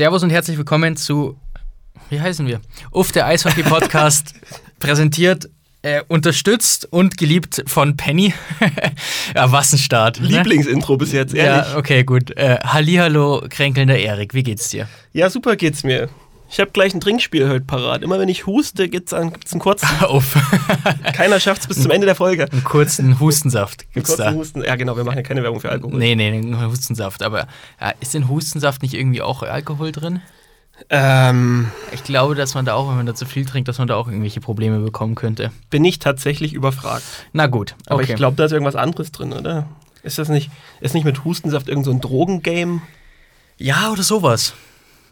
Servus und herzlich willkommen zu, wie heißen wir? Uff, der Eishockey Podcast, präsentiert, äh, unterstützt und geliebt von Penny. ja, was ein Start. Ne? Lieblingsintro bis jetzt, ehrlich. Ja, okay, gut. Äh, Hallihallo, kränkelnder Erik, wie geht's dir? Ja, super geht's mir. Ich habe gleich ein Trinkspiel heute parat. Immer wenn ich huste, einen, gibt's einen kurzen. Uff. Keiner schafft's bis zum Ende der Folge. Einen kurzen Hustensaft gibt's kurzen da. Husten. Ja, genau, wir machen ja keine Werbung für Alkohol. Nee, nee, einen Hustensaft. Aber ja, ist in Hustensaft nicht irgendwie auch Alkohol drin? Ähm, Ich glaube, dass man da auch, wenn man da zu viel trinkt, dass man da auch irgendwelche Probleme bekommen könnte. bin ich tatsächlich überfragt. Na gut, Aber okay. ich glaube, da ist irgendwas anderes drin, oder? Ist das nicht, ist nicht mit Hustensaft irgend so ein Drogengame? ja, oder sowas.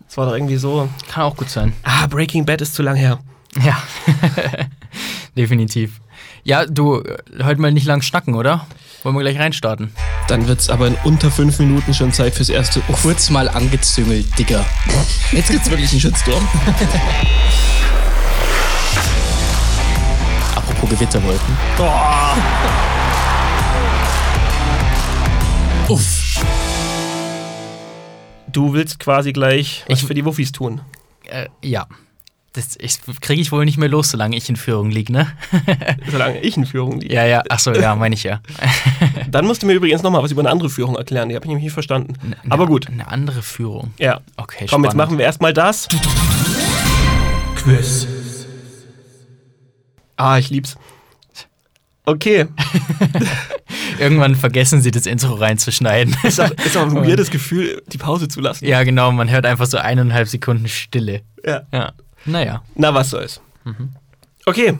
Das war doch irgendwie so. Kann auch gut sein. Ah, Breaking Bad ist zu lang her. Ja, definitiv. Ja, du, äh, heute mal nicht lang schnacken, oder? Wollen wir gleich reinstarten? Dann wird's aber in unter fünf Minuten schon Zeit fürs erste. Kurz mal angezüngelt, Digga. Jetzt gibt's wirklich einen Shitstorm. Apropos Gewitterwolken. Uff. Du willst quasi gleich was Ich- für die Wuffis tun. Äh, ja. Das kriege ich wohl nicht mehr los, solange ich in Führung liege, ne? Solange ich in Führung liege. ja, ja. Achso, ja, meine ich ja. Dann musst du mir übrigens nochmal was über eine andere Führung erklären. Die habe ich nämlich nicht verstanden. Aber gut. Eine andere Führung. Ja. Okay, Komm, jetzt spannend. machen wir erstmal das. Quiz. Ah, ich lieb's. Okay. Irgendwann vergessen sie das Intro reinzuschneiden. Ist auch, ist auch ein weirdes Gefühl, die Pause zu lassen. ja, genau, man hört einfach so eineinhalb Sekunden Stille. Ja. Ja. Naja. Na, was soll's. Mhm. Okay.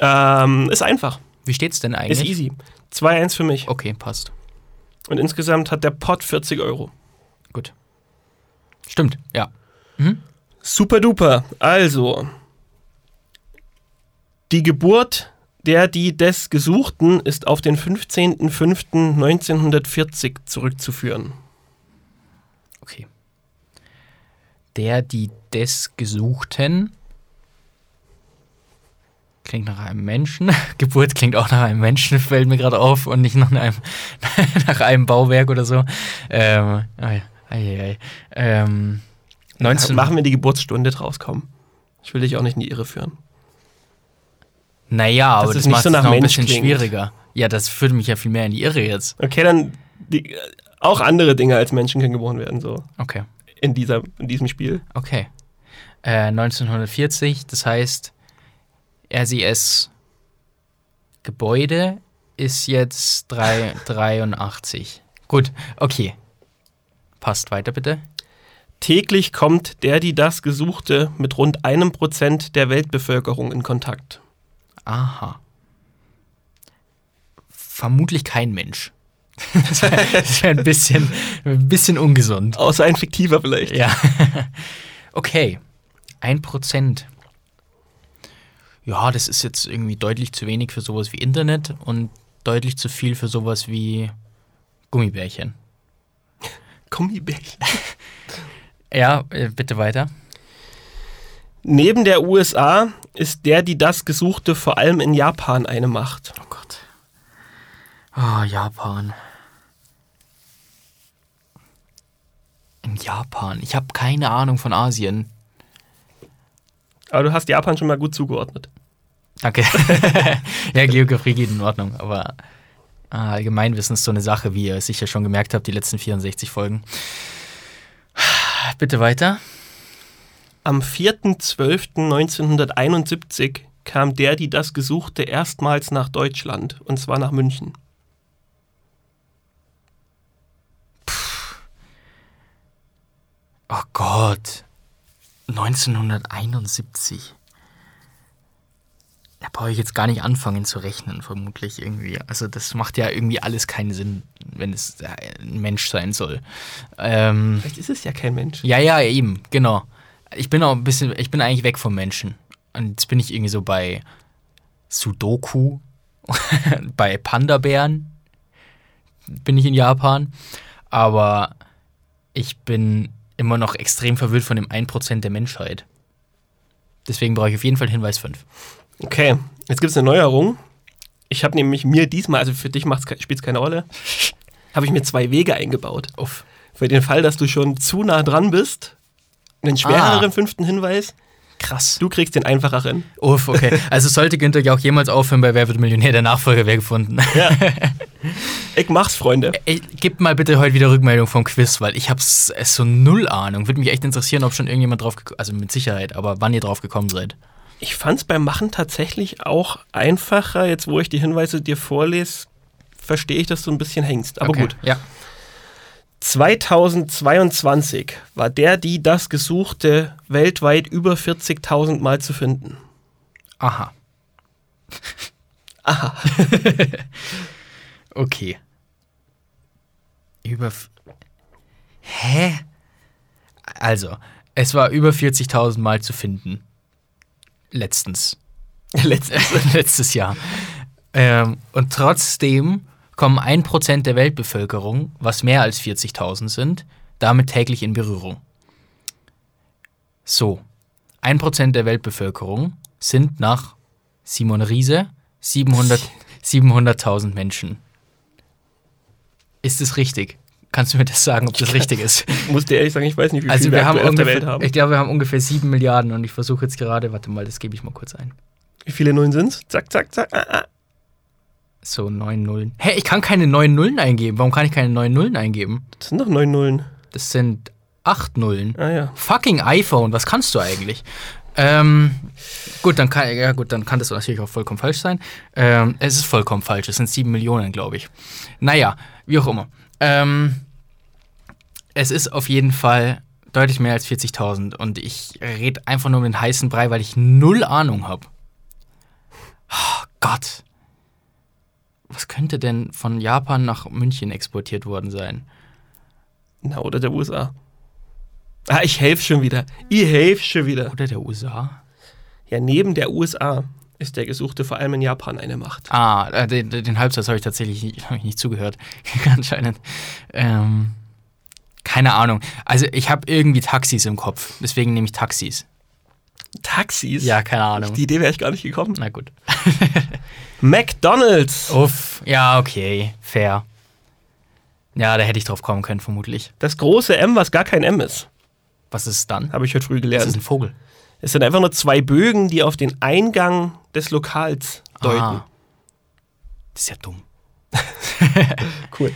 Ähm, ist einfach. Wie steht's denn eigentlich? Ist easy. 2-1 für mich. Okay, passt. Und insgesamt hat der Pot 40 Euro. Gut. Stimmt, ja. Super duper. Also. Die Geburt der, die des Gesuchten ist auf den 15.05.1940 zurückzuführen. Okay. Der, die des Gesuchten. Klingt nach einem Menschen. Geburt klingt auch nach einem Menschen, fällt mir gerade auf und nicht nach einem, nach einem Bauwerk oder so. Ähm, ei, ei, ei. Ähm, 19, Machen wir die Geburtsstunde draus, komm. Ich will dich auch nicht in die Irre führen. Naja, aber es das macht so es noch ein bisschen klingt. schwieriger. Ja, das führt mich ja viel mehr in die Irre jetzt. Okay, dann die, auch andere Dinge als Menschen können geboren werden, so Okay, in, dieser, in diesem Spiel. okay. Äh, 1940, das heißt, RCS Gebäude ist jetzt 3, 83. Gut, okay. Passt weiter bitte. Täglich kommt der, die das Gesuchte mit rund einem Prozent der Weltbevölkerung in Kontakt. Aha. Vermutlich kein Mensch. Das wäre wär ein, bisschen, ein bisschen ungesund. Außer ein fiktiver vielleicht. Ja. Okay. Ein Prozent. Ja, das ist jetzt irgendwie deutlich zu wenig für sowas wie Internet und deutlich zu viel für sowas wie Gummibärchen. Gummibärchen. Ja, äh, bitte weiter. Neben der USA ist der, die das Gesuchte vor allem in Japan eine Macht. Oh Gott. Oh, Japan. In Japan. Ich habe keine Ahnung von Asien. Aber du hast Japan schon mal gut zugeordnet. Danke. ja, Geografie geht in Ordnung, aber ah, Allgemeinwissen ist so eine Sache, wie ihr sicher schon gemerkt habt, die letzten 64 Folgen. Bitte weiter. Am 4.12.1971 kam der, die das Gesuchte erstmals nach Deutschland, und zwar nach München. Oh Gott. 1971. Da brauche ich jetzt gar nicht anfangen zu rechnen, vermutlich irgendwie. Also das macht ja irgendwie alles keinen Sinn, wenn es äh, ein Mensch sein soll. Ähm, Vielleicht ist es ja kein Mensch. Ja, ja, eben, genau. Ich bin auch ein bisschen, ich bin eigentlich weg vom Menschen. Und jetzt bin ich irgendwie so bei Sudoku, bei Panda-Bären bin ich in Japan. Aber ich bin immer noch extrem verwirrt von dem 1% der Menschheit. Deswegen brauche ich auf jeden Fall Hinweis 5. Okay, jetzt gibt es eine Neuerung. Ich habe nämlich mir diesmal, also für dich spielt es keine Rolle, habe ich mir zwei Wege eingebaut. Uff. Für den Fall, dass du schon zu nah dran bist, einen schwereren Ah. fünften Hinweis. Krass. Du kriegst den einfacheren. Uff, okay. Also sollte Günther ja auch jemals aufhören bei Wer wird Millionär, der Nachfolger wäre gefunden. Ich mach's, Freunde. Ey, gib mal bitte heute wieder Rückmeldung vom Quiz, weil ich hab's es so null Ahnung. Würde mich echt interessieren, ob schon irgendjemand drauf gekommen also mit Sicherheit, aber wann ihr drauf gekommen seid. Ich fand's beim Machen tatsächlich auch einfacher. Jetzt, wo ich die Hinweise dir vorlese, verstehe ich, dass du ein bisschen hängst. Aber Okay. gut. Ja. 2022 war der, die das Gesuchte weltweit über 40.000 Mal zu finden. Aha. Aha. Okay. Über. Hä? Also, es war über 40.000 Mal zu finden. Letztens. Letztens. Letztes Jahr. Ähm, und trotzdem kommen 1% der Weltbevölkerung, was mehr als 40.000 sind, damit täglich in Berührung. So. 1% der Weltbevölkerung sind nach Simon Riese 700 700.000 Menschen. Ist es richtig? Kannst du mir das sagen, ob das richtig ist? Ich muss dir ehrlich sagen, ich weiß nicht, wie Also viel wir haben auf der Welt haben. ich glaube, wir haben ungefähr 7 Milliarden und ich versuche jetzt gerade, warte mal, das gebe ich mal kurz ein. Wie viele Nullen sind's? Zack, zack, zack. Ah, ah. So, 9 Nullen. Hä, ich kann keine 9 Nullen eingeben. Warum kann ich keine 9 Nullen eingeben? Das sind doch neun Nullen. Das sind 8 Nullen. Ah ja. Fucking iPhone, was kannst du eigentlich? Ähm, gut, dann kann, ja, gut, dann kann das natürlich auch vollkommen falsch sein. Ähm, es ist vollkommen falsch. Es sind 7 Millionen, glaube ich. Naja, wie auch immer. Ähm, es ist auf jeden Fall deutlich mehr als 40.000 und ich rede einfach nur um den heißen Brei, weil ich null Ahnung habe. Oh Gott. Was könnte denn von Japan nach München exportiert worden sein? Na, oder der USA. Ah, ich helfe schon wieder. Ich helfe schon wieder. Oder der USA? Ja, neben der USA ist der Gesuchte vor allem in Japan eine Macht. Ah, äh, den, den Halbsatz habe ich tatsächlich nicht, ich nicht zugehört. Anscheinend. Ähm, keine Ahnung. Also ich habe irgendwie Taxis im Kopf. Deswegen nehme ich Taxis. Taxis? Ja, keine Ahnung. Die Idee wäre ich gar nicht gekommen. Na gut. McDonalds. Uff, ja, okay, fair. Ja, da hätte ich drauf kommen können, vermutlich. Das große M, was gar kein M ist. Was ist es dann? Habe ich heute früh Das gelernt. ist ein Vogel. Es sind einfach nur zwei Bögen, die auf den Eingang des Lokals deuten. Ah. Das ist ja dumm. Cool.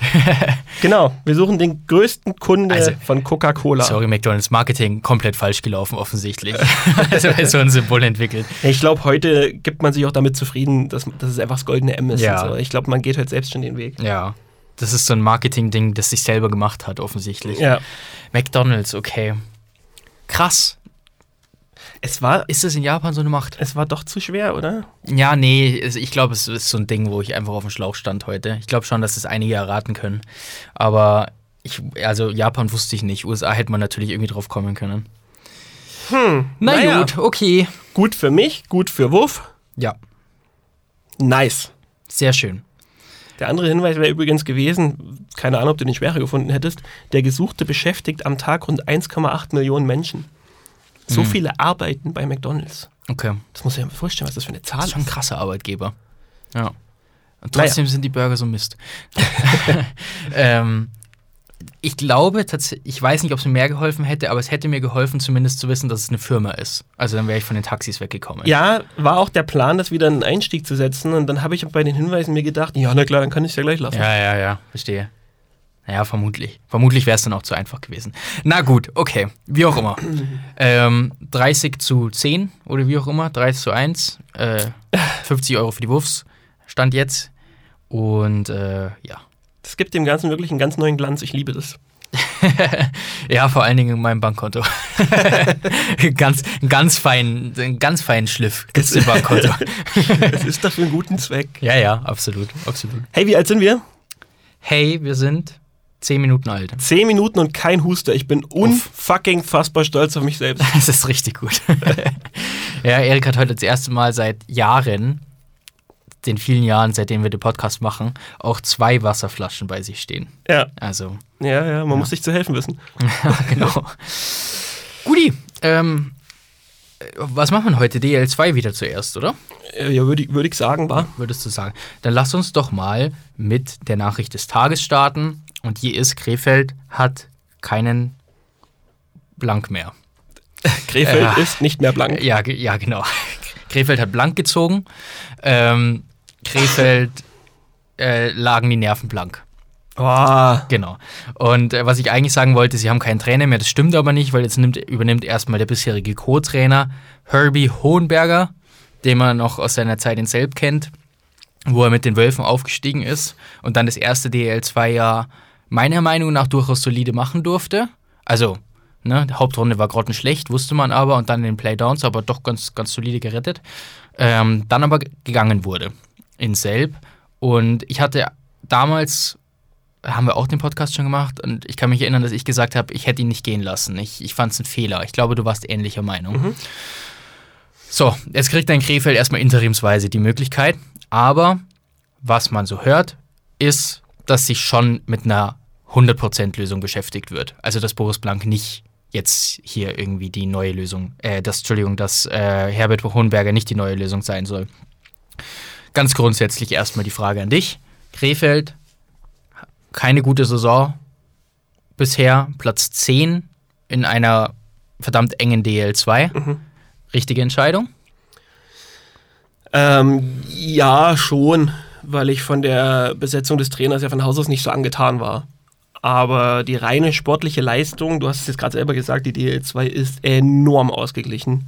genau, wir suchen den größten Kunde Also, von Coca-Cola. Sorry, McDonalds Marketing komplett falsch gelaufen, offensichtlich. also so ein Symbol entwickelt. Ich glaube, heute gibt man sich auch damit zufrieden, dass, dass es einfach das goldene M ist. Ja. So. Ich glaube, man geht heute selbst schon den Weg. Ja. Das ist so ein Marketing-Ding, das sich selber gemacht hat, offensichtlich. Ja. McDonalds, okay. Krass. Es war, Ist das in Japan so eine Macht? es war doch zu schwer, oder? Ja, nee, ich glaube, es ist so ein Ding, wo ich einfach auf dem Schlauch stand heute. Ich glaube schon, dass es einige erraten können. Aber ich, also Japan wusste ich nicht. USA hätte man natürlich irgendwie drauf kommen können. Hm. Na naja. gut, okay. Gut für mich, gut für Wuff. Ja, Nice. sehr schön. Der andere Hinweis wäre übrigens gewesen, keine Ahnung, ob du den schwerer gefunden hättest, der Gesuchte beschäftigt am Tag rund 1,8 Millionen Menschen. So Hm. viele arbeiten bei McDonalds. Okay. Das muss ich mir vorstellen, was das für eine Zahl Das ist. schon ein krasser Arbeitgeber. Ja. Und trotzdem sind die Burger so Mist. ähm, ich glaube tatsächlich, ich weiß nicht, ob es mir mehr geholfen hätte, aber es hätte mir geholfen, zumindest zu wissen, dass es eine Firma ist. Also dann wäre ich von den Taxis weggekommen. Ja, war auch der Plan, das wieder einen Einstieg zu setzen. Und dann habe ich bei den Hinweisen mir gedacht, ja, na klar, dann kann ich es ja gleich lassen. Ja, ja, ja, verstehe. Naja, vermutlich. Vermutlich wäre es dann auch zu einfach gewesen. Na gut, okay. Wie auch immer. ähm, 30 zu 10 oder wie auch immer. 30 zu 1. Äh, 50 Euro für die Wurfs. Stand jetzt. Und äh, ja. Das gibt dem Ganzen wirklich einen ganz neuen Glanz. Ich liebe das. Ja, vor allen Dingen in meinem Bankkonto. ganz, ganz fein, ganz feinen Schliff gibt's im Bankkonto. Es ist dafür einen guten Zweck. ja, ja, absolut, absolut. Hey, wie alt sind wir? Hey, wir sind 10 Minuten alt. Zehn Minuten und kein Huster. Ich bin unfucking fassbar stolz auf mich selbst. Das ist richtig gut. ja, Erik hat heute das erste Mal seit Jahren, den vielen Jahren, seitdem wir den Podcast machen, auch zwei Wasserflaschen bei sich stehen. Ja, Also, ja, ja, man muss sich zu helfen wissen. genau. Guti, ähm, was machen wir heute? DL2 wieder zuerst, oder? Äh, Ja, würde ich, würd ich sagen, war. Würdest du sagen? Dann lass uns doch mal mit der Nachricht des Tages starten. Und hier ist, Krefeld hat keinen blank mehr. Krefeld Ja. ist nicht mehr blank. Ja, ja, genau. Krefeld hat blank gezogen. Ähm, Krefeld äh, lagen die Nerven blank. Oh, Genau. Und äh, was ich eigentlich sagen wollte, sie haben keinen Trainer mehr. Das stimmt aber nicht, weil jetzt nimmt, übernimmt erstmal der bisherige Co-Trainer Herbie Hohenberger, den man noch aus seiner Zeit in Selb kennt, wo er mit den Wölfen aufgestiegen ist und dann das erste DL2-Jahr meiner Meinung nach durchaus solide machen durfte. Also, ne, die Hauptrunde war grottenschlecht, wusste man aber, und dann in den Playdowns aber doch ganz, ganz solide gerettet. Ähm, dann aber gegangen wurde in Selb. Und ich hatte damals haben wir auch den Podcast schon gemacht und ich kann mich erinnern, dass ich gesagt habe, ich hätte ihn nicht gehen lassen. Ich, ich fand es ein Fehler. Ich glaube, du warst ähnlicher Meinung. So, jetzt kriegt dein Krefeld erstmal interimsweise die Möglichkeit, aber was man so hört, ist, dass sich schon mit einer 100% Lösung beschäftigt wird. Also, dass Boris Blank nicht jetzt hier irgendwie die neue Lösung, äh, das, Entschuldigung, dass äh, Herbert Hohenberger nicht die neue Lösung sein soll. Ganz grundsätzlich erstmal die Frage an dich. Krefeld, keine gute Saison bisher, Platz 10 in einer verdammt engen DL2. Richtige Entscheidung? ähm, ja, schon, weil ich von der Besetzung des Trainers ja von Haus aus nicht so angetan war. Aber die reine sportliche Leistung, du hast es jetzt gerade selber gesagt, die DL2 ist enorm ausgeglichen.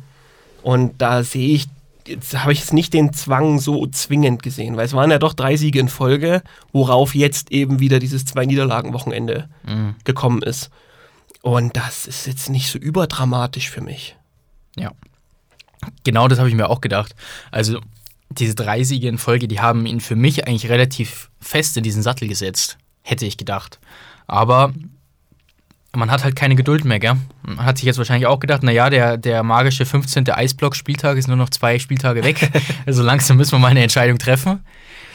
Und da sehe ich, jetzt habe ich jetzt nicht den Zwang so zwingend gesehen, weil es waren ja doch drei Siege in Folge, worauf jetzt eben wieder dieses Zwei-Niederlagen-Wochenende Mhm. gekommen ist. Und das ist jetzt nicht so überdramatisch für mich. Ja. Genau das habe ich mir auch gedacht. Also, diese drei Siege in Folge, die haben ihn für mich eigentlich relativ fest in diesen Sattel gesetzt. Hätte ich gedacht. Aber man hat halt keine Geduld mehr, gell? Man hat sich jetzt wahrscheinlich auch gedacht, naja, der, der magische 15. Eisblock-Spieltag ist nur noch zwei Spieltage weg. also langsam müssen wir mal eine Entscheidung treffen.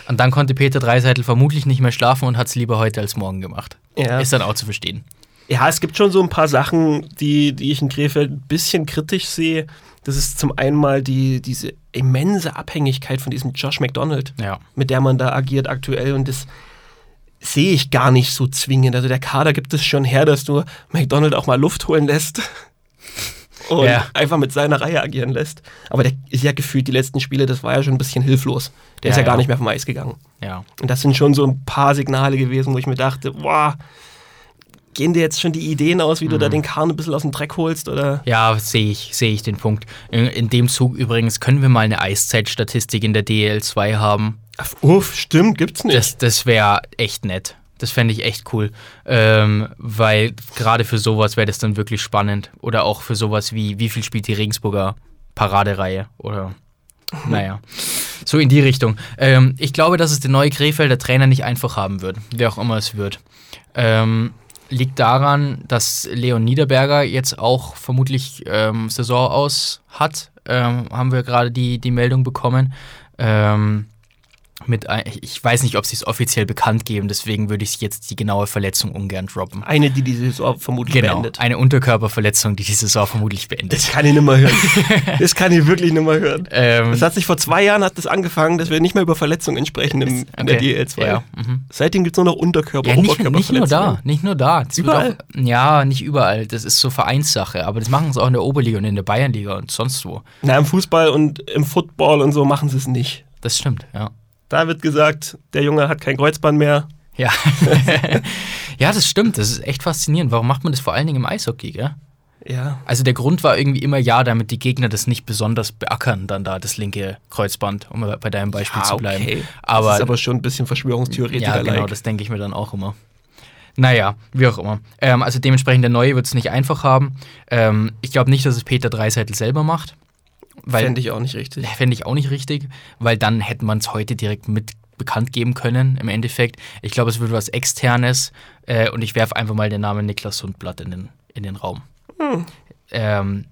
Und dann konnte Peter Dreiseitel vermutlich nicht mehr schlafen und hat es lieber heute als morgen gemacht. Ja. Ist dann auch zu verstehen. Ja, es gibt schon so ein paar Sachen, die, die ich in Krefeld ein bisschen kritisch sehe. Das ist zum einen mal die, diese immense Abhängigkeit von diesem Josh McDonald, Ja. mit der man da agiert aktuell. Und das sehe ich gar nicht so zwingend. Also der Kader gibt es schon her, dass du McDonald auch mal Luft holen lässt. Und Ja. einfach mit seiner Reihe agieren lässt. Aber der ist ja gefühlt die letzten Spiele, das war ja schon ein bisschen hilflos. Der ist Ja, ja gar ja. nicht mehr vom Eis gegangen. Ja. Und das sind schon so ein paar Signale gewesen, wo ich mir dachte, boah, gehen dir jetzt schon die Ideen aus, wie du Mhm. da den Kahn ein bisschen aus dem Dreck holst? Oder? Ja, sehe ich, sehe ich den Punkt. In, in dem Zug übrigens können wir mal eine Eiszeitstatistik in der DL2 haben. Uff, stimmt, gibt's nicht. Das, das wäre echt nett. Das fände ich echt cool. Ähm, weil gerade für sowas wäre das dann wirklich spannend. Oder auch für sowas wie, wie viel spielt die Regensburger Paradereihe? Oder naja. So in die Richtung. Ähm, ich glaube, dass es der neue Krefelder Trainer nicht einfach haben wird, wer auch immer es wird. Ähm, liegt daran, dass Leon Niederberger jetzt auch vermutlich ähm, Saison aus hat. Ähm, haben wir gerade die, die Meldung bekommen. Ähm, mit ein, ich weiß nicht, ob sie es offiziell bekannt geben, deswegen würde ich jetzt die genaue Verletzung ungern droppen. Eine, die die Saison vermutlich Genau, beendet. eine Unterkörperverletzung, die die Saison vermutlich beendet. Das kann ich nicht mehr hören. das kann ich wirklich nicht mehr hören. Ähm, Das hat sich vor zwei Jahren hat das angefangen, dass wir nicht mehr über Verletzungen sprechen im, in der okay, DL2. Ja, mhm. Seitdem gibt es nur noch Unterkörper, ja nicht, nicht nur da, nicht nur da. Das Überall? Auch, ja, nicht überall. Das ist so Vereinssache, aber das machen sie auch in der Oberliga und in der Bayernliga und sonst wo. Na, im Fußball und im Football und so machen sie es nicht. Das stimmt, ja. Da wird gesagt, der Junge hat kein Kreuzband mehr. Ja. ja, das stimmt. Das ist echt faszinierend. Warum macht man das vor allen Dingen im Eishockey, gell? Ja. Also der Grund war irgendwie immer ja, damit die Gegner das nicht besonders beackern, dann da das linke Kreuzband, um bei deinem Beispiel zu bleiben. Aber, das ist aber schon ein bisschen Verschwörungstheoretiker. ja, genau, das denke ich mir dann auch immer. Naja, wie auch immer. Ähm, also dementsprechend der Neue wird es nicht einfach haben. Ähm, ich glaube nicht, dass es Peter Dreiseitel selber macht. Fände ich auch nicht richtig. Fände ich auch nicht richtig, weil dann hätte man es heute direkt mit bekannt geben können, im Endeffekt. Ich glaube, es wird was Externes äh, und ich werfe einfach mal den Namen Niklas Sundblatt in den, in den Raum. Ähm,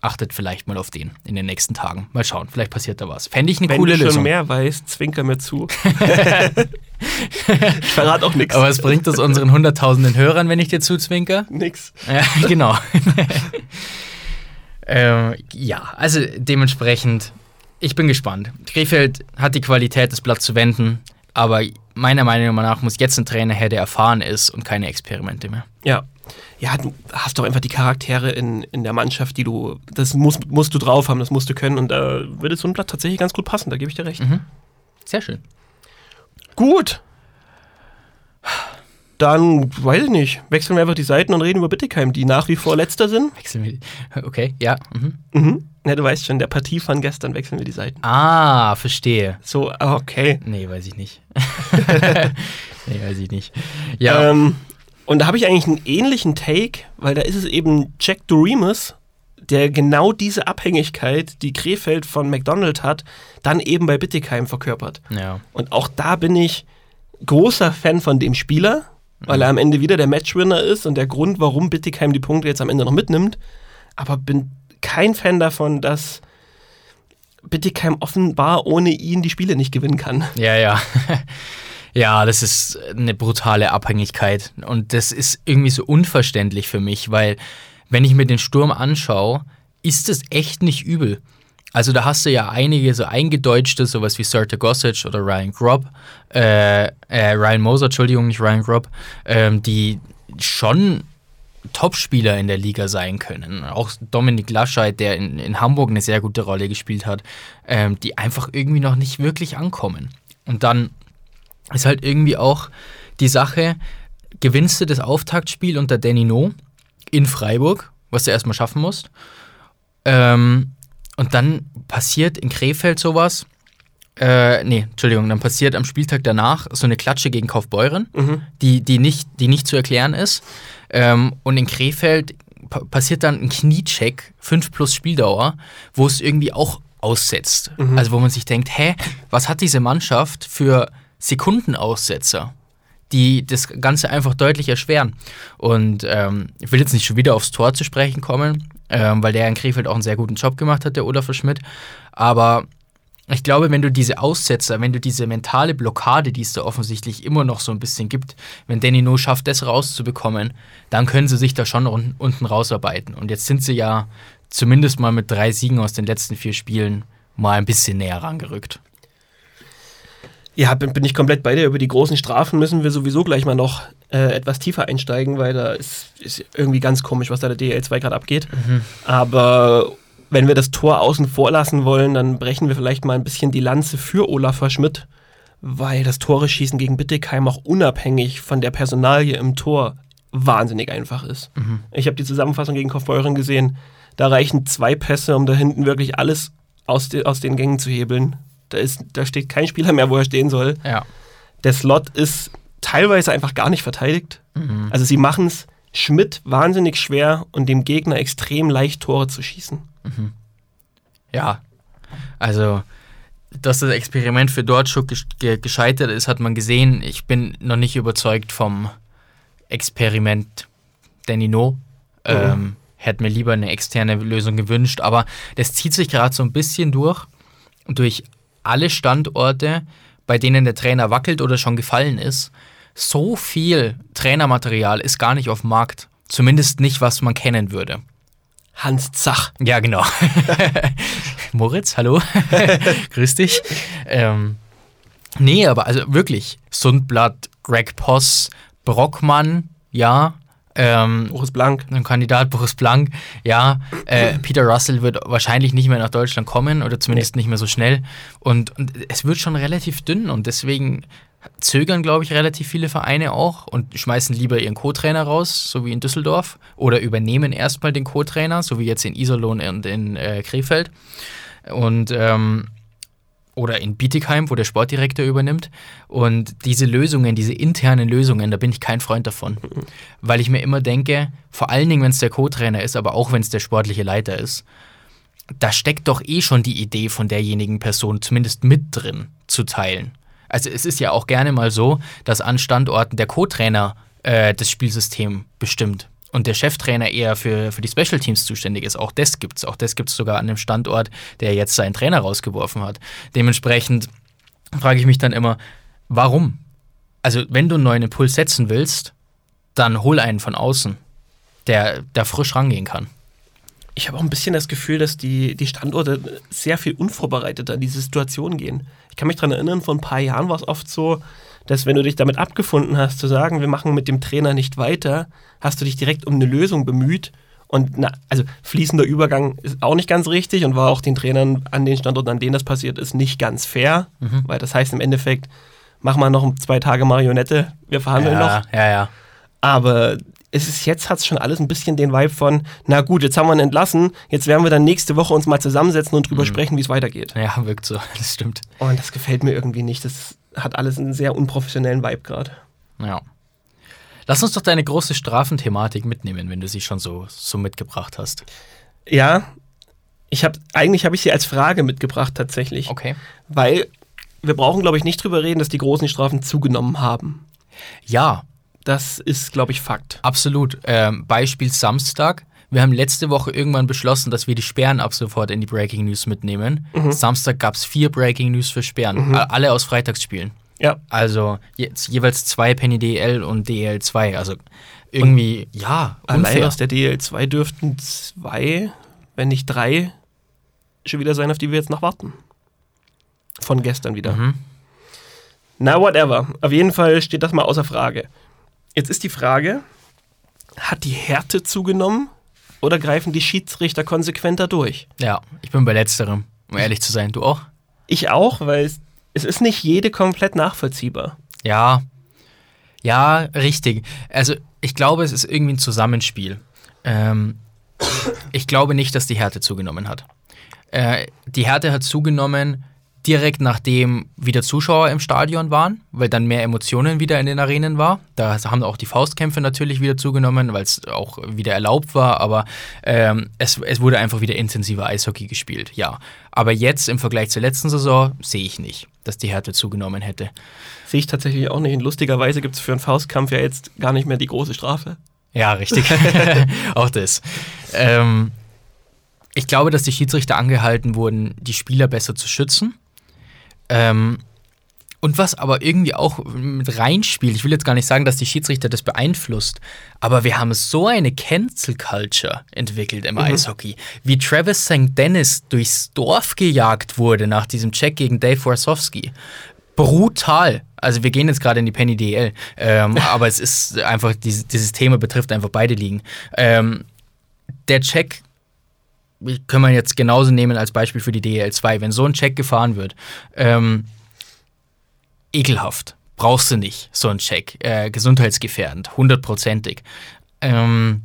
achtet vielleicht mal auf den in den nächsten Tagen. Mal schauen, vielleicht passiert da was. Fände ich eine Wenn coole du schon Lösung. mehr weißt, zwinker mir zu. ich verrate auch nichts. Aber was bringt es unseren hunderttausenden Hörern, wenn ich dir zuzwinker? Nix. Ja, genau. ähm, ja, also dementsprechend, ich bin gespannt. Krefeld hat die Qualität, das Blatt zu wenden, aber meiner Meinung nach muss jetzt ein Trainer her, der erfahren ist und keine Experimente mehr. Ja, ja, du hast doch einfach die Charaktere in, in der Mannschaft, die du, das musst, musst du drauf haben, das musst du können und da würde so ein Blatt tatsächlich ganz gut passen, da gebe ich dir recht. Sehr schön. Gut. Dann, weiß ich nicht, wechseln wir einfach die Seiten und reden über Bittigheim, die nach wie vor letzter sind. Wechseln wir. Okay, ja. Mhm. Mhm. Ja, du weißt schon, der Partie von gestern wechseln wir die Seiten. Ah, verstehe. So, ah, okay. Nee, weiß ich nicht. nee, weiß ich nicht. Ja. Ähm, und da habe ich eigentlich einen ähnlichen Take, weil da ist es eben Jack Doremus, der genau diese Abhängigkeit, die Krefeld von McDonald hat, dann eben bei Bittigheim verkörpert. ja. Und auch da bin ich großer Fan von dem Spieler, weil er am Ende wieder der Matchwinner ist und der Grund, warum Bittigheim die Punkte jetzt am Ende noch mitnimmt. Aber bin kein Fan davon, dass Bittigheim offenbar ohne ihn die Spiele nicht gewinnen kann. Ja, ja. Ja, das ist eine brutale Abhängigkeit. Und das ist irgendwie so unverständlich für mich, weil wenn ich mir den Sturm anschaue, ist es echt nicht übel. Also da hast du ja einige so eingedeutschte, sowas wie Serta Gossage oder Ryan Grobb, äh, äh, Ryan Moser, Entschuldigung, nicht Ryan Grobb, ähm, die schon Topspieler in der Liga sein können. Auch Dominik Lascheid, der in, in Hamburg eine sehr gute Rolle gespielt hat, ähm, die einfach irgendwie noch nicht wirklich ankommen. Und dann ist halt irgendwie auch die Sache, gewinnst du das Auftaktspiel unter Danny No in Freiburg, was du erstmal schaffen musst. Ähm, und dann passiert in Krefeld sowas. Äh, nee, Entschuldigung, dann passiert am Spieltag danach so eine Klatsche gegen Kaufbeuren, die, die, nicht, die nicht zu erklären ist. Ähm, und in Krefeld pa passiert dann ein Kniecheck, 5 plus Spieldauer, wo es irgendwie auch aussetzt. Also wo man sich denkt, hä, was hat diese Mannschaft für Sekundenaussetzer? die das Ganze einfach deutlich erschweren. Und ähm, ich will jetzt nicht schon wieder aufs Tor zu sprechen kommen, ähm, weil der in Krefeld auch einen sehr guten Job gemacht hat, der Olaf Schmidt. Aber ich glaube, wenn du diese Aussetzer, wenn du diese mentale Blockade, die es da offensichtlich immer noch so ein bisschen gibt, wenn Danny No schafft, das rauszubekommen, dann können sie sich da schon un unten rausarbeiten. Und jetzt sind sie ja zumindest mal mit drei Siegen aus den letzten vier Spielen mal ein bisschen näher rangerückt. Ja, bin, bin ich komplett bei dir. Über die großen Strafen müssen wir sowieso gleich mal noch äh, etwas tiefer einsteigen, weil da ist, ist irgendwie ganz komisch, was da der DL2 gerade abgeht. Aber wenn wir das Tor außen vor lassen wollen, dann brechen wir vielleicht mal ein bisschen die Lanze für Olaf Schmidt, weil das Tore-Schießen gegen Bittigheim auch unabhängig von der Personalie im Tor wahnsinnig einfach ist. Ich habe die Zusammenfassung gegen Kaufbeuren gesehen. Da reichen zwei Pässe, um da hinten wirklich alles aus, de aus den Gängen zu hebeln. Da, ist, da steht kein Spieler mehr, wo er stehen soll. Ja. Der Slot ist teilweise einfach gar nicht verteidigt. Also sie machen es Schmidt wahnsinnig schwer und dem Gegner extrem leicht Tore zu schießen. Ja, also, dass das Experiment für Dortschuk gesch ge gescheitert ist, hat man gesehen. Ich bin noch nicht überzeugt vom Experiment Danny No. Ähm, hätte mir lieber eine externe Lösung gewünscht, aber das zieht sich gerade so ein bisschen durch, durch alle Standorte, bei denen der Trainer wackelt oder schon gefallen ist. So viel Trainermaterial ist gar nicht auf dem Markt. Zumindest nicht, was man kennen würde. Hans Zach. Ja, genau. Moritz, hallo. Grüß dich. Ähm, nee, aber also wirklich, Sundblatt, Greg Poss, Brockmann, ja. Ähm, Boris Blank. ein Kandidat Boris Blank, ja. Äh, Peter Russell wird wahrscheinlich nicht mehr nach Deutschland kommen oder zumindest nicht mehr so schnell. Und, und es wird schon relativ dünn und deswegen zögern, glaube ich, relativ viele Vereine auch und schmeißen lieber ihren Co-Trainer raus, so wie in Düsseldorf, oder übernehmen erstmal den Co-Trainer, so wie jetzt in Iserlohn und in äh, Krefeld. Und ähm, oder in Bietigheim, wo der Sportdirektor übernimmt. Und diese Lösungen, diese internen Lösungen, da bin ich kein Freund davon. Weil ich mir immer denke, vor allen Dingen, wenn es der Co-Trainer ist, aber auch wenn es der sportliche Leiter ist, da steckt doch eh schon die Idee von derjenigen Person zumindest mit drin zu teilen. Also es ist ja auch gerne mal so, dass an Standorten der Co-Trainer äh, das Spielsystem bestimmt und der Cheftrainer eher für, für die Special Teams zuständig ist. Auch das gibt's. Auch das gibt's sogar an dem Standort, der jetzt seinen Trainer rausgeworfen hat. Dementsprechend frage ich mich dann immer, warum? Also, wenn du einen neuen Impuls setzen willst, dann hol einen von außen, der da frisch rangehen kann. ich habe auch ein bisschen das Gefühl, dass die, die Standorte sehr viel unvorbereiteter in diese Situation gehen. Ich kann mich daran erinnern, vor ein paar Jahren war es oft so, dass wenn du dich damit abgefunden hast, zu sagen, wir machen mit dem Trainer nicht weiter, hast du dich direkt um eine Lösung bemüht. Und na, also fließender Übergang ist auch nicht ganz richtig und war auch den Trainern an den Standorten, an denen das passiert ist, nicht ganz fair. Mhm. Weil das heißt im Endeffekt, mach mal noch zwei Tage Marionette, wir verhandeln noch. ja, ja, ja. Aber es ist jetzt hat es schon alles ein bisschen den Vibe von, na gut, jetzt haben wir ihn entlassen, jetzt werden wir dann nächste Woche uns mal zusammensetzen und drüber sprechen, wie es weitergeht. Ja, wirkt so. Das stimmt. Und das gefällt mir irgendwie nicht. Das hat alles einen sehr unprofessionellen Vibe gerade. Ja. Lass uns doch deine große Strafenthematik mitnehmen, wenn du sie schon so, so mitgebracht hast. Ja, ich habe eigentlich habe ich sie als Frage mitgebracht tatsächlich, Okay. weil wir brauchen glaube ich nicht drüber reden, dass die großen Strafen zugenommen haben. Ja, Das ist glaube ich Fakt. absolut. Ähm, Beispiel Samstag. Wir haben letzte Woche irgendwann beschlossen, dass wir die Sperren ab sofort in die Breaking News mitnehmen. Samstag gab es vier Breaking News für Sperren. A- Alle aus Freitagsspielen. Ja, Also jetzt jeweils zwei Penny DL und DL 2. Also irgendwie, ja, allein unfair. aus der DL2 dürften zwei, wenn nicht drei, schon wieder sein, auf die wir jetzt noch warten. Von gestern wieder. Mhm. Na, whatever. Auf jeden Fall steht das mal außer Frage. Jetzt ist die Frage, hat die Härte zugenommen oder greifen die Schiedsrichter konsequenter durch? Ja, ich bin bei letzterem, um ehrlich zu sein. Du auch? Ich auch, weil es, es ist nicht jede komplett nachvollziehbar. Ja, ja, richtig. Also ich glaube, es ist irgendwie ein Zusammenspiel. Ähm, ich glaube nicht, dass die Härte zugenommen hat. Äh, die Härte hat zugenommen direkt nachdem wieder Zuschauer im Stadion waren, weil dann mehr Emotionen wieder in den Arenen war. Da haben auch die Faustkämpfe natürlich wieder zugenommen, weil es auch wieder erlaubt war, aber ähm, es, es wurde einfach wieder intensiver Eishockey gespielt, ja. Aber jetzt im Vergleich zur letzten Saison sehe ich nicht, dass die Härte zugenommen hätte. Sehe ich tatsächlich auch nicht. Und lustigerweise gibt es für einen Faustkampf ja jetzt gar nicht mehr die große Strafe. Ja, richtig. auch das. Ähm, ich glaube, dass die Schiedsrichter angehalten wurden, die Spieler besser zu schützen. Ähm, und was aber irgendwie auch mit reinspielt, ich will jetzt gar nicht sagen, dass die Schiedsrichter das beeinflusst, aber wir haben so eine Cancel Culture entwickelt im Eishockey. Wie Travis St. Dennis durchs Dorf gejagt wurde nach diesem Check gegen Dave Warsowski. Brutal. Also wir gehen jetzt gerade in die Penny DL, ähm, aber es ist einfach, dieses, dieses Thema betrifft einfach beide Ligen. Ähm, der Check können wir jetzt genauso nehmen als Beispiel für die DL2. Wenn so ein Check gefahren wird, ähm, ekelhaft. Brauchst du nicht, so ein Check. Äh, gesundheitsgefährdend, hundertprozentig. Ähm,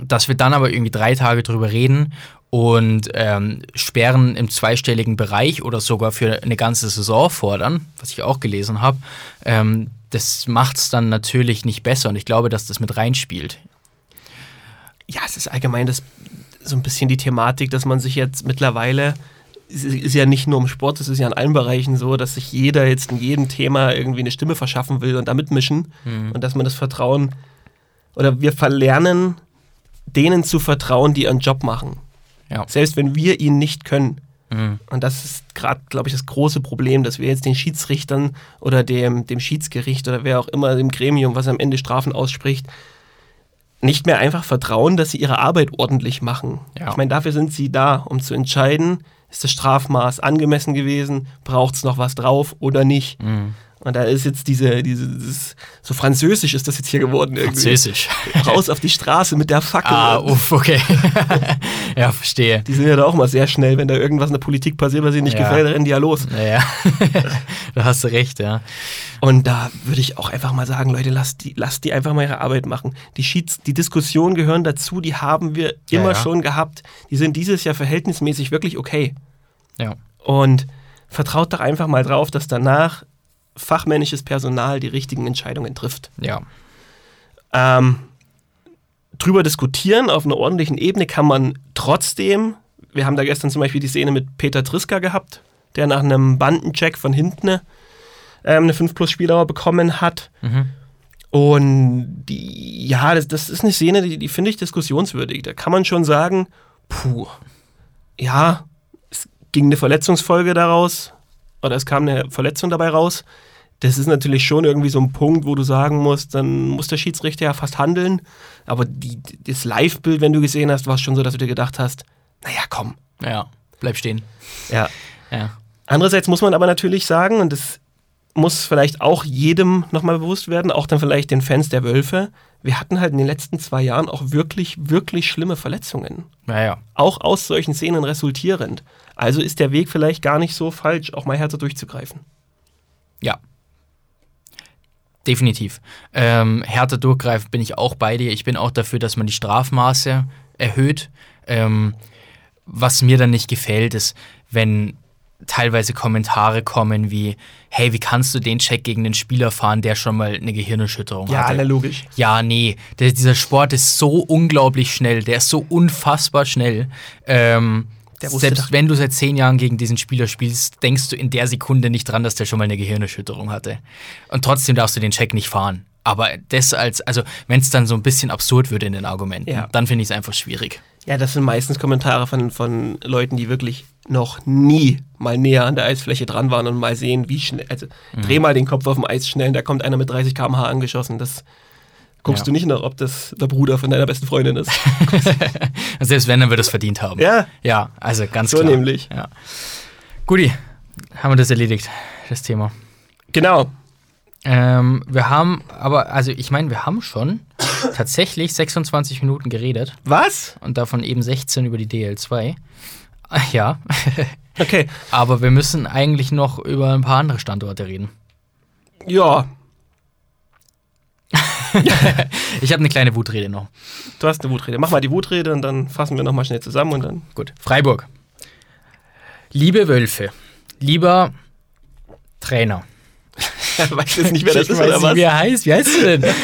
dass wir dann aber irgendwie drei Tage drüber reden und ähm, Sperren im zweistelligen Bereich oder sogar für eine ganze Saison fordern, was ich auch gelesen habe, ähm, das macht es dann natürlich nicht besser und ich glaube, dass das mit reinspielt. Ja, es ist allgemein das, so ein bisschen die Thematik, dass man sich jetzt mittlerweile, es ist ja nicht nur im Sport, es ist ja in allen Bereichen so, dass sich jeder jetzt in jedem Thema irgendwie eine Stimme verschaffen will und da mitmischen und dass man das Vertrauen oder wir verlernen, denen zu vertrauen, die ihren Job machen. Ja. Selbst wenn wir ihn nicht können. Mhm. Und das ist gerade, glaube ich, das große Problem, dass wir jetzt den Schiedsrichtern oder dem, dem Schiedsgericht oder wer auch immer dem Gremium, was am Ende Strafen ausspricht, nicht mehr einfach vertrauen, dass sie ihre Arbeit ordentlich machen. Ja. Ich meine, dafür sind sie da, um zu entscheiden, ist das Strafmaß angemessen gewesen, braucht es noch was drauf oder nicht. Mhm. Und da ist jetzt diese, diese dieses, so französisch ist das jetzt hier geworden. irgendwie. Französisch. Raus auf die Straße mit der Fackel. ah, uff, okay. ja, verstehe. Die sind ja da auch mal sehr schnell, wenn da irgendwas in der Politik passiert, was ihnen nicht Ja. gefällt, rennen die ja los. Naja, da hast du recht, ja. Und da würde ich auch einfach mal sagen, Leute, lasst die, lasst die einfach mal ihre Arbeit machen. Die Schieds, die Diskussionen gehören dazu, die haben wir Ja, immer ja. schon gehabt. Die sind dieses Jahr verhältnismäßig wirklich okay. Ja. Und vertraut doch einfach mal drauf, dass danach fachmännisches Personal die richtigen Entscheidungen trifft. Ja. Ähm, drüber diskutieren auf einer ordentlichen Ebene kann man trotzdem. Wir haben da gestern zum Beispiel die Szene mit Peter Triska gehabt, der nach einem Bandencheck von hinten ähm, eine 5 plus Spieldauer bekommen hat. Mhm. Und die, ja, das, das ist eine Szene, die, die finde ich diskussionswürdig. Da kann man schon sagen, puh, ja, es ging eine Verletzungsfolge daraus oder es kam eine Verletzung dabei raus, Das ist natürlich schon irgendwie so ein Punkt, wo du sagen musst, dann muss der Schiedsrichter ja fast handeln. Aber die, das Live-Bild, wenn du gesehen hast, war es schon so, dass du dir gedacht hast, naja, komm. Ja, bleib stehen. Ja. Ja. Andererseits muss man aber natürlich sagen, und das muss vielleicht auch jedem nochmal bewusst werden, auch dann vielleicht den Fans der Wölfe, wir hatten halt in den letzten zwei Jahren auch wirklich, wirklich schlimme Verletzungen. Naja. Auch aus solchen Szenen resultierend. Also ist der Weg vielleicht gar nicht so falsch, auch mal härter durchzugreifen. Ja. Definitiv. Ähm, härter durchgreifen bin ich auch bei dir. Ich bin auch dafür, dass man die Strafmaße erhöht. Ähm, was mir dann nicht gefällt, ist, wenn teilweise Kommentare kommen wie, hey, wie kannst du den Check gegen den Spieler fahren, der schon mal eine Gehirnerschütterung hatte? logisch. Ja, nee, der, dieser Sport ist so unglaublich schnell, der ist so unfassbar schnell. Ähm, Der wusste selbst wenn du seit zehn Jahren gegen diesen Spieler spielst, denkst du in der Sekunde nicht dran, dass der schon mal eine Gehirnerschütterung hatte. Und trotzdem darfst du den Check nicht fahren. Aber das als, also wenn es dann so ein bisschen absurd wird in den Argumenten, Ja. dann finde ich es einfach schwierig. Ja, das sind meistens Kommentare von, von Leuten, die wirklich noch nie mal näher an der Eisfläche dran waren und mal sehen, wie schnell. Also dreh mal den Kopf auf dem Eis schnell, da kommt einer mit 30 km/h angeschossen. Das guckst Ja. du nicht nach, ob das der Bruder von deiner besten Freundin ist. Selbst wenn, dann wird es verdient haben. ja, Ja, also ganz so klar. nämlich. Ja. Guti, haben wir das erledigt, das Thema. Genau. Ähm, wir haben, aber, also ich meine, wir haben schon tatsächlich 26 Minuten geredet Was? und davon eben 16 über die DL2. Ah, Ja, Okay. aber wir müssen eigentlich noch über ein paar andere Standorte reden. Ja, Ich habe eine kleine Wutrede noch. du hast eine Wutrede. Mach mal die Wutrede und dann fassen wir nochmal schnell zusammen und dann. Gut, Freiburg. Liebe Wölfe, lieber Trainer. weißt du jetzt nicht, wer das ich ist weiß oder was? wie er heißt. Wie heißt du denn?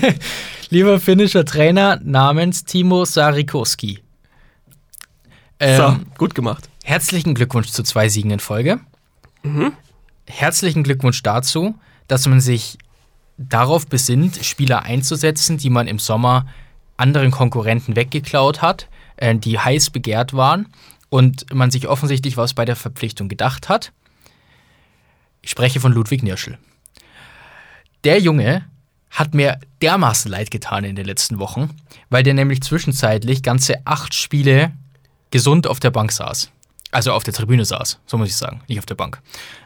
lieber finnischer Trainer namens Timo Sarikoski. Ähm, so, gut gemacht. Herzlichen Glückwunsch zu zwei Siegen in Folge. Herzlichen Glückwunsch dazu, dass man sich darauf besinnt, Spieler einzusetzen, die man im Sommer anderen Konkurrenten weggeklaut hat, äh, die heiß begehrt waren und man sich offensichtlich was bei der Verpflichtung gedacht hat. Ich spreche von Ludwig Nirschl. Der Junge hat mir dermaßen leid getan in den letzten Wochen, weil der nämlich zwischenzeitlich ganze acht Spiele gesund auf der Bank saß. Also auf der Tribüne saß, so muss ich sagen, nicht auf der Bank.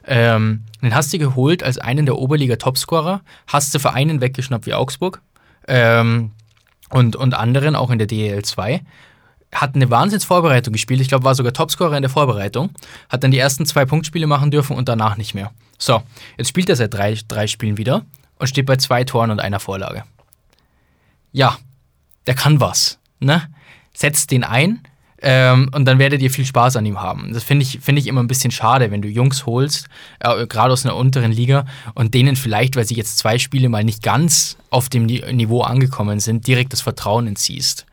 Ähm, den hast du geholt als einen der Oberliga-Topscorer, hast du Vereinen weggeschnappt wie Augsburg ähm, und, und anderen, auch in der DEL 2. Hat eine Wahnsinnsvorbereitung gespielt, ich glaube, war sogar Topscorer in der Vorbereitung. Hat dann die ersten zwei Punktspiele machen dürfen und danach nicht mehr. So, jetzt spielt er seit drei, drei Spielen wieder und steht bei zwei Toren und einer Vorlage. Ja, der kann was. Ne? Setzt den ein ähm, und dann werdet ihr viel Spaß an ihm haben. Das finde ich, find ich immer ein bisschen schade, wenn du Jungs holst, äh, gerade aus einer unteren Liga und denen vielleicht, weil sie jetzt zwei Spiele mal nicht ganz auf dem Ni Niveau angekommen sind, direkt das Vertrauen entziehst.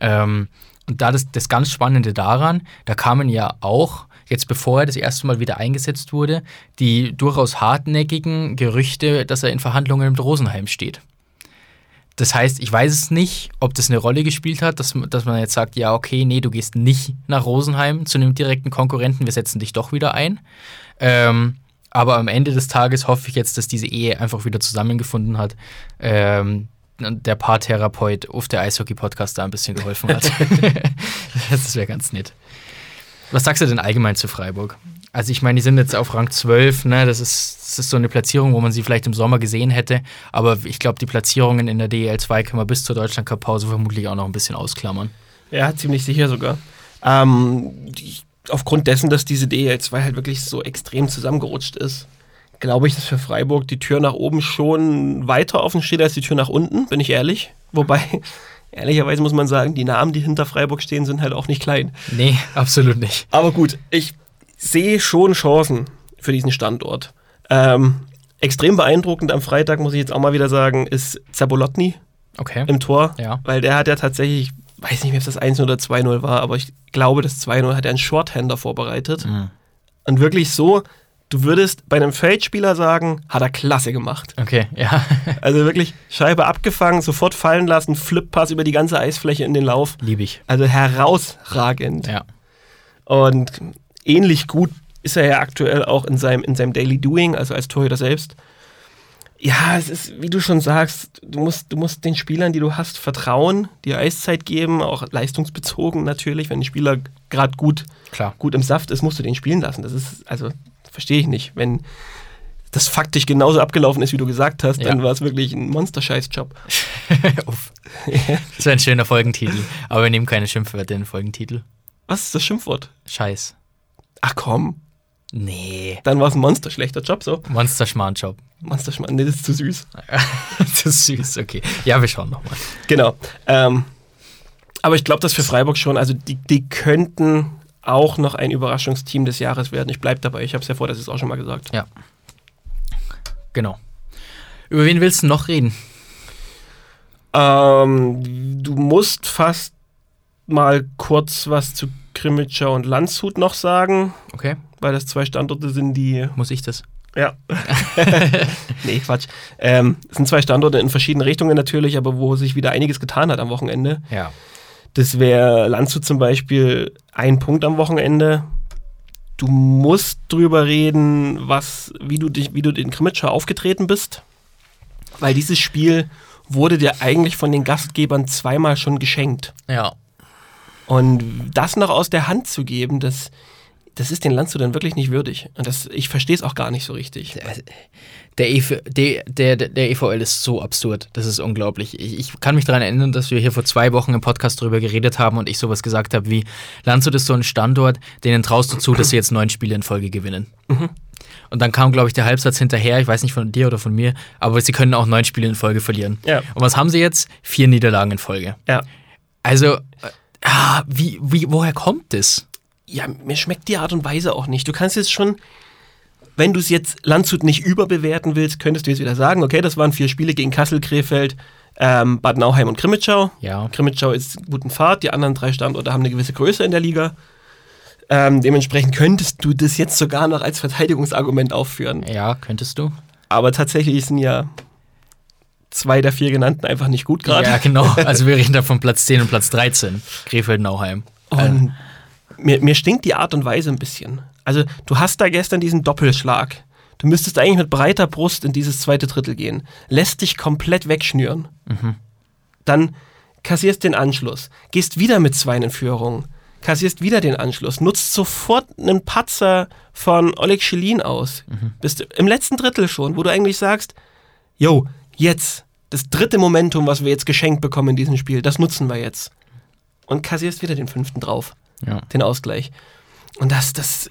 Ähm, und da das, das ganz Spannende daran, da kamen ja auch, jetzt bevor er das erste Mal wieder eingesetzt wurde, die durchaus hartnäckigen Gerüchte, dass er in Verhandlungen mit Rosenheim steht. Das heißt, ich weiß es nicht, ob das eine Rolle gespielt hat, dass, dass man jetzt sagt, ja, okay, nee, du gehst nicht nach Rosenheim zu einem direkten Konkurrenten, wir setzen dich doch wieder ein. Ähm, aber am Ende des Tages hoffe ich jetzt, dass diese Ehe einfach wieder zusammengefunden hat. Ähm, der Paartherapeut auf der Eishockey-Podcast da ein bisschen geholfen hat. das wäre ganz nett. Was sagst du denn allgemein zu Freiburg? Also ich meine, die sind jetzt auf Rang 12, ne? das, ist, das ist so eine Platzierung, wo man sie vielleicht im Sommer gesehen hätte. Aber ich glaube, die Platzierungen in der DEL 2 können wir bis zur Deutschland-Cup-Pause vermutlich auch noch ein bisschen ausklammern. Ja, ziemlich sicher sogar. Ähm, die, aufgrund dessen, dass diese DL2 halt wirklich so extrem zusammengerutscht ist, glaube ich, dass für Freiburg die Tür nach oben schon weiter offen steht als die Tür nach unten, bin ich ehrlich. Wobei, ehrlicherweise muss man sagen, die Namen, die hinter Freiburg stehen, sind halt auch nicht klein. Nee, absolut nicht. Aber gut, ich sehe schon Chancen für diesen Standort. Ähm, extrem beeindruckend am Freitag, muss ich jetzt auch mal wieder sagen, ist Zabolotny Okay. im Tor. Ja. Weil der hat ja tatsächlich, ich weiß nicht mehr, ob das 1-0 oder 2-0 war, aber ich glaube, das 2-0 hat er einen Shorthander vorbereitet. Mhm. Und wirklich so, du würdest bei einem Feldspieler sagen, hat er klasse gemacht. Okay, ja. Also wirklich Scheibe abgefangen, sofort fallen lassen, Flippass über die ganze Eisfläche in den Lauf. Liebe ich. Also herausragend. Ja. Und ähnlich gut ist er ja aktuell auch in seinem, in seinem Daily Doing, also als Torhüter selbst. Ja, es ist, wie du schon sagst, du musst, du musst den Spielern, die du hast, vertrauen, dir Eiszeit geben, auch leistungsbezogen natürlich. Wenn ein Spieler gerade gut, Klar. gut im Saft ist, musst du den spielen lassen. Das ist, also, verstehe ich nicht. Wenn das faktisch genauso abgelaufen ist, wie du gesagt hast, Ja. dann war es wirklich ein Monster-Scheiß-Job. Das wäre ein schöner Folgentitel. Aber wir nehmen keine Schimpfwörter in den Folgentitel. Was ist das Schimpfwort? Scheiß. Ach komm, Nee. dann war es ein Monster, schlechter Job, so. Monster-Schmarrn-Job. Monster, Schmarrn, nee, das ist zu süß. ist süß, okay. Ja, wir schauen nochmal. Genau. Ähm, aber ich glaube, dass für Freiburg schon, also die, die könnten auch noch ein Überraschungsteam des Jahres werden. Ich bleibe dabei. Ich habe es ja vor, das ist auch schon mal gesagt. Ja. Genau. Über wen willst du noch reden? Ähm, du musst fast mal kurz was zu Krimitschau und Landshut noch sagen, Okay. weil das zwei Standorte sind, die. Muss ich das? Ja. nee, Quatsch. Ähm, es sind zwei Standorte in verschiedenen Richtungen natürlich, aber wo sich wieder einiges getan hat am Wochenende. Ja. Das wäre Landshut zum Beispiel ein Punkt am Wochenende. Du musst drüber reden, was, wie du dich, wie du den Krimitschau aufgetreten bist. Weil dieses Spiel wurde dir eigentlich von den Gastgebern zweimal schon geschenkt. Ja. Und das noch aus der Hand zu geben, das, das ist den Landshut dann wirklich nicht würdig. Und das, ich verstehe es auch gar nicht so richtig. Der, EV, der, der, der EVL ist so absurd. Das ist unglaublich. Ich, ich kann mich daran erinnern, dass wir hier vor zwei Wochen im Podcast darüber geredet haben und ich sowas gesagt habe wie: Landshut ist so ein Standort, denen traust du zu, dass sie jetzt neun Spiele in Folge gewinnen. Und dann kam, glaube ich, der Halbsatz hinterher, ich weiß nicht von dir oder von mir, aber sie können auch neun Spiele in Folge verlieren. Ja. Und was haben sie jetzt? Vier Niederlagen in Folge. Ja. Also, ah, wie, wie, woher kommt das? ja, mir schmeckt die Art und Weise auch nicht. Du kannst jetzt schon, wenn du es jetzt Landshut nicht überbewerten willst, könntest du jetzt wieder sagen, okay, das waren vier Spiele gegen Kassel, Krefeld, ähm, Bad Nauheim und Krimitschau. Ja. Krimitschau ist guten Fahrt, die anderen drei Standorte haben eine gewisse Größe in der Liga. Ähm, dementsprechend könntest du das jetzt sogar noch als Verteidigungsargument aufführen. Ja, könntest du? Aber tatsächlich sind ja zwei der vier genannten einfach nicht gut gerade. Ja, genau. Also wir reden da von Platz 10 und Platz 13. Krefeld-Nauheim. Und mir, mir stinkt die Art und Weise ein bisschen. Also, du hast da gestern diesen Doppelschlag. Du müsstest eigentlich mit breiter Brust in dieses zweite Drittel gehen. Lässt dich komplett wegschnüren. Dann kassierst den Anschluss. Gehst wieder mit zwei in Führung. Kassierst wieder den Anschluss. Nutzt sofort einen Patzer von Oleg Schelin aus. Bist im letzten Drittel schon, wo du eigentlich sagst, yo, jetzt, das dritte Momentum, was wir jetzt geschenkt bekommen in diesem Spiel, das nutzen wir jetzt. Und kassierst wieder den fünften drauf Ja. den Ausgleich. Und das, das,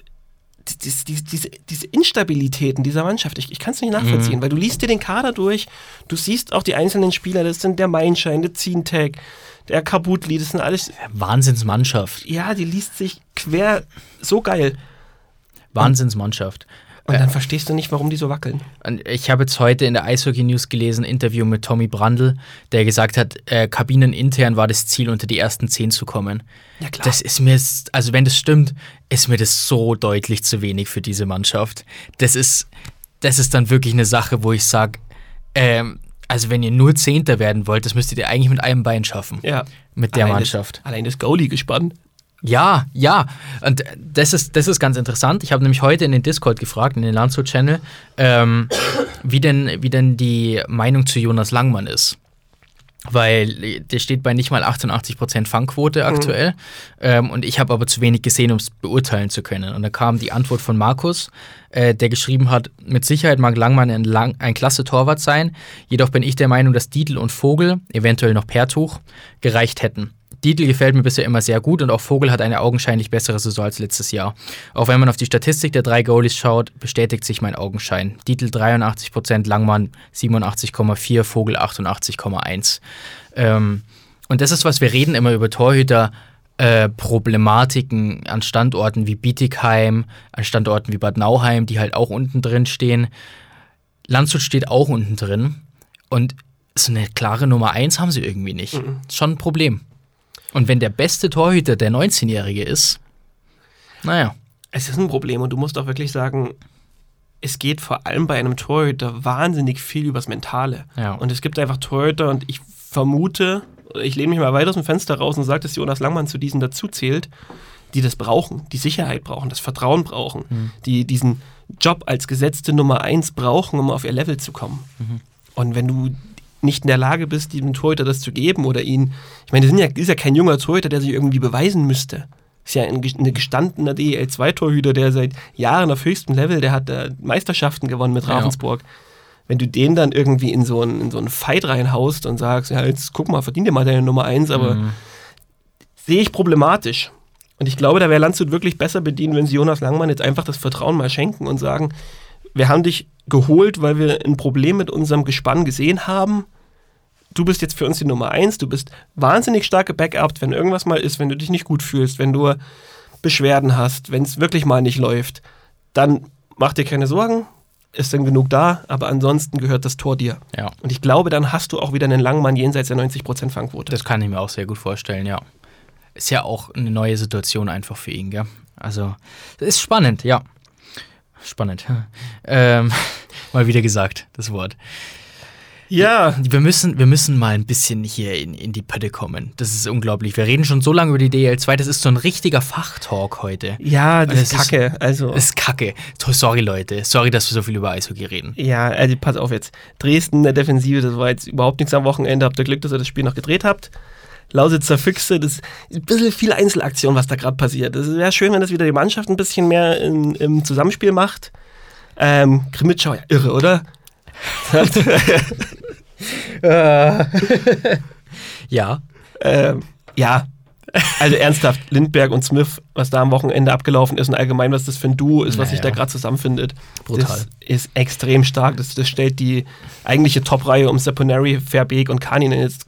die- die- diese, diese Instabilitäten dieser Mannschaft, ich, ich kann es nicht nachvollziehen, weil du liest dir den Kader durch, du siehst auch die einzelnen Spieler, das sind der Meinschein, der Zientag, der Kabutli, das sind alles, Wahnsinnsmannschaft. ja, die liest sich quer so geil. Wahnsinnsmannschaft. Und dann verstehst du nicht, warum die so wackeln. Und ich habe jetzt heute in der Eishockey News gelesen, ein Interview mit Tommy Brandl, der gesagt hat, äh, kabinenintern war das Ziel, unter die ersten zehn zu kommen. Ja, klar. Das ist mir, also wenn das stimmt, ist mir das so deutlich zu wenig für diese Mannschaft. Das ist, das ist dann wirklich eine Sache, wo ich sage, ähm, also wenn ihr nur Zehnter werden wollt, das müsstet ihr eigentlich mit einem Bein schaffen. ja. Mit der Allein Mannschaft. Das, allein das Goalie gespannt. Ja, ja. Und das ist, das ist ganz interessant. Ich habe nämlich heute in den Discord gefragt, in den Landshut-Channel, ähm, wie, denn, wie denn die Meinung zu Jonas Langmann ist. Weil der steht bei nicht mal 88% Fangquote aktuell. Ähm, und ich habe aber zu wenig gesehen, um es beurteilen zu können. Und da kam die Antwort von Markus, äh, der geschrieben hat: Mit Sicherheit mag Langmann ein, lang, ein klasse Torwart sein. Jedoch bin ich der Meinung, dass Dietl und Vogel, eventuell noch Pertuch, gereicht hätten. Dietl gefällt mir bisher immer sehr gut und auch Vogel hat eine augenscheinlich bessere Saison als letztes Jahr. Auch wenn man auf die Statistik der drei Goalies schaut, bestätigt sich mein Augenschein. Dietl 83%, Langmann 87,4, Vogel 88,1. Ähm, und das ist, was wir reden immer über Torhüter. Äh, Problematiken an Standorten wie Bietigheim, an Standorten wie Bad Nauheim, die halt auch unten drin stehen. Landshut steht auch unten drin. Und so eine klare Nummer 1 haben sie irgendwie nicht. Ist schon ein Problem. Und wenn der beste Torhüter der 19-Jährige ist, naja. Es ist ein Problem und du musst auch wirklich sagen, es geht vor allem bei einem Torhüter wahnsinnig viel übers Mentale. Ja. Und es gibt einfach Torhüter und ich vermute, ich lehne mich mal weit aus dem Fenster raus und sage, dass Jonas Langmann zu diesen dazu zählt, die das brauchen, die Sicherheit brauchen, das Vertrauen brauchen, die diesen Job als gesetzte Nummer 1 brauchen, um auf ihr Level zu kommen. Und wenn du nicht in der Lage bist, diesem Torhüter das zu geben oder ihn, ich meine, das ja, ist ja kein junger Torhüter, der sich irgendwie beweisen müsste. Ist ja ein, ein gestandener DEL2-Torhüter, der seit Jahren auf höchstem Level, der hat äh, Meisterschaften gewonnen mit Ja. Ravensburg. Wenn du den dann irgendwie in so einen, in so einen Fight reinhaust und sagst, ja, jetzt guck mal, verdien dir mal deine Nummer 1, aber Mhm. sehe ich problematisch. Und ich glaube, da wäre Landshut wirklich besser bedient, wenn sie Jonas Langmann jetzt einfach das Vertrauen mal schenken und sagen, wir haben dich geholt, weil wir ein Problem mit unserem Gespann gesehen haben. Du bist jetzt für uns die Nummer eins, du bist wahnsinnig stark gebackupt, wenn irgendwas mal ist, wenn du dich nicht gut fühlst, wenn du Beschwerden hast, wenn es wirklich mal nicht läuft, dann mach dir keine Sorgen, ist dann genug da, aber ansonsten gehört das Tor dir. Ja, Und ich glaube, dann hast du auch wieder einen Langmann jenseits der 90% Fangquote. das kann ich mir auch sehr gut vorstellen, ja. Ist ja auch eine neue Situation einfach für ihn, gell? Also, ist spannend, ja. Spannend. Ähm, mal wieder gesagt, das Wort. Ja, Wir müssen, wir müssen mal ein bisschen hier in, in die Pötte kommen. Das ist unglaublich. Wir reden schon so lange über die DL2. Das ist so ein richtiger Fachtalk heute. Ja, das, Das ist ist- kacke. also, Das ist kacke. Sorry, Leute. Sorry, dass wir so viel über Eishockey reden. ja, also pass auf jetzt. Dresden in der Defensive, das war jetzt überhaupt nichts am Wochenende. Habt ihr Glück, dass ihr das Spiel noch gedreht habt. Lausitzer Füchse, das ist ein bisschen viel Einzelaktion, was da gerade passiert. Es wäre schön, wenn das wieder die Mannschaft ein bisschen mehr in, im Zusammenspiel macht. Ähm, Krimitschau, ja, irre, oder? Ja. Ähm, ja, also ernsthaft, Lindberg und Smith, was da am Wochenende abgelaufen ist und allgemein, was das für ein Duo ist, was sich da Naja. gerade zusammenfindet, Brutal. das ist extrem stark. Das, das stellt die eigentliche Top-Reihe um Saponari, Verbeek und Kaninen jetzt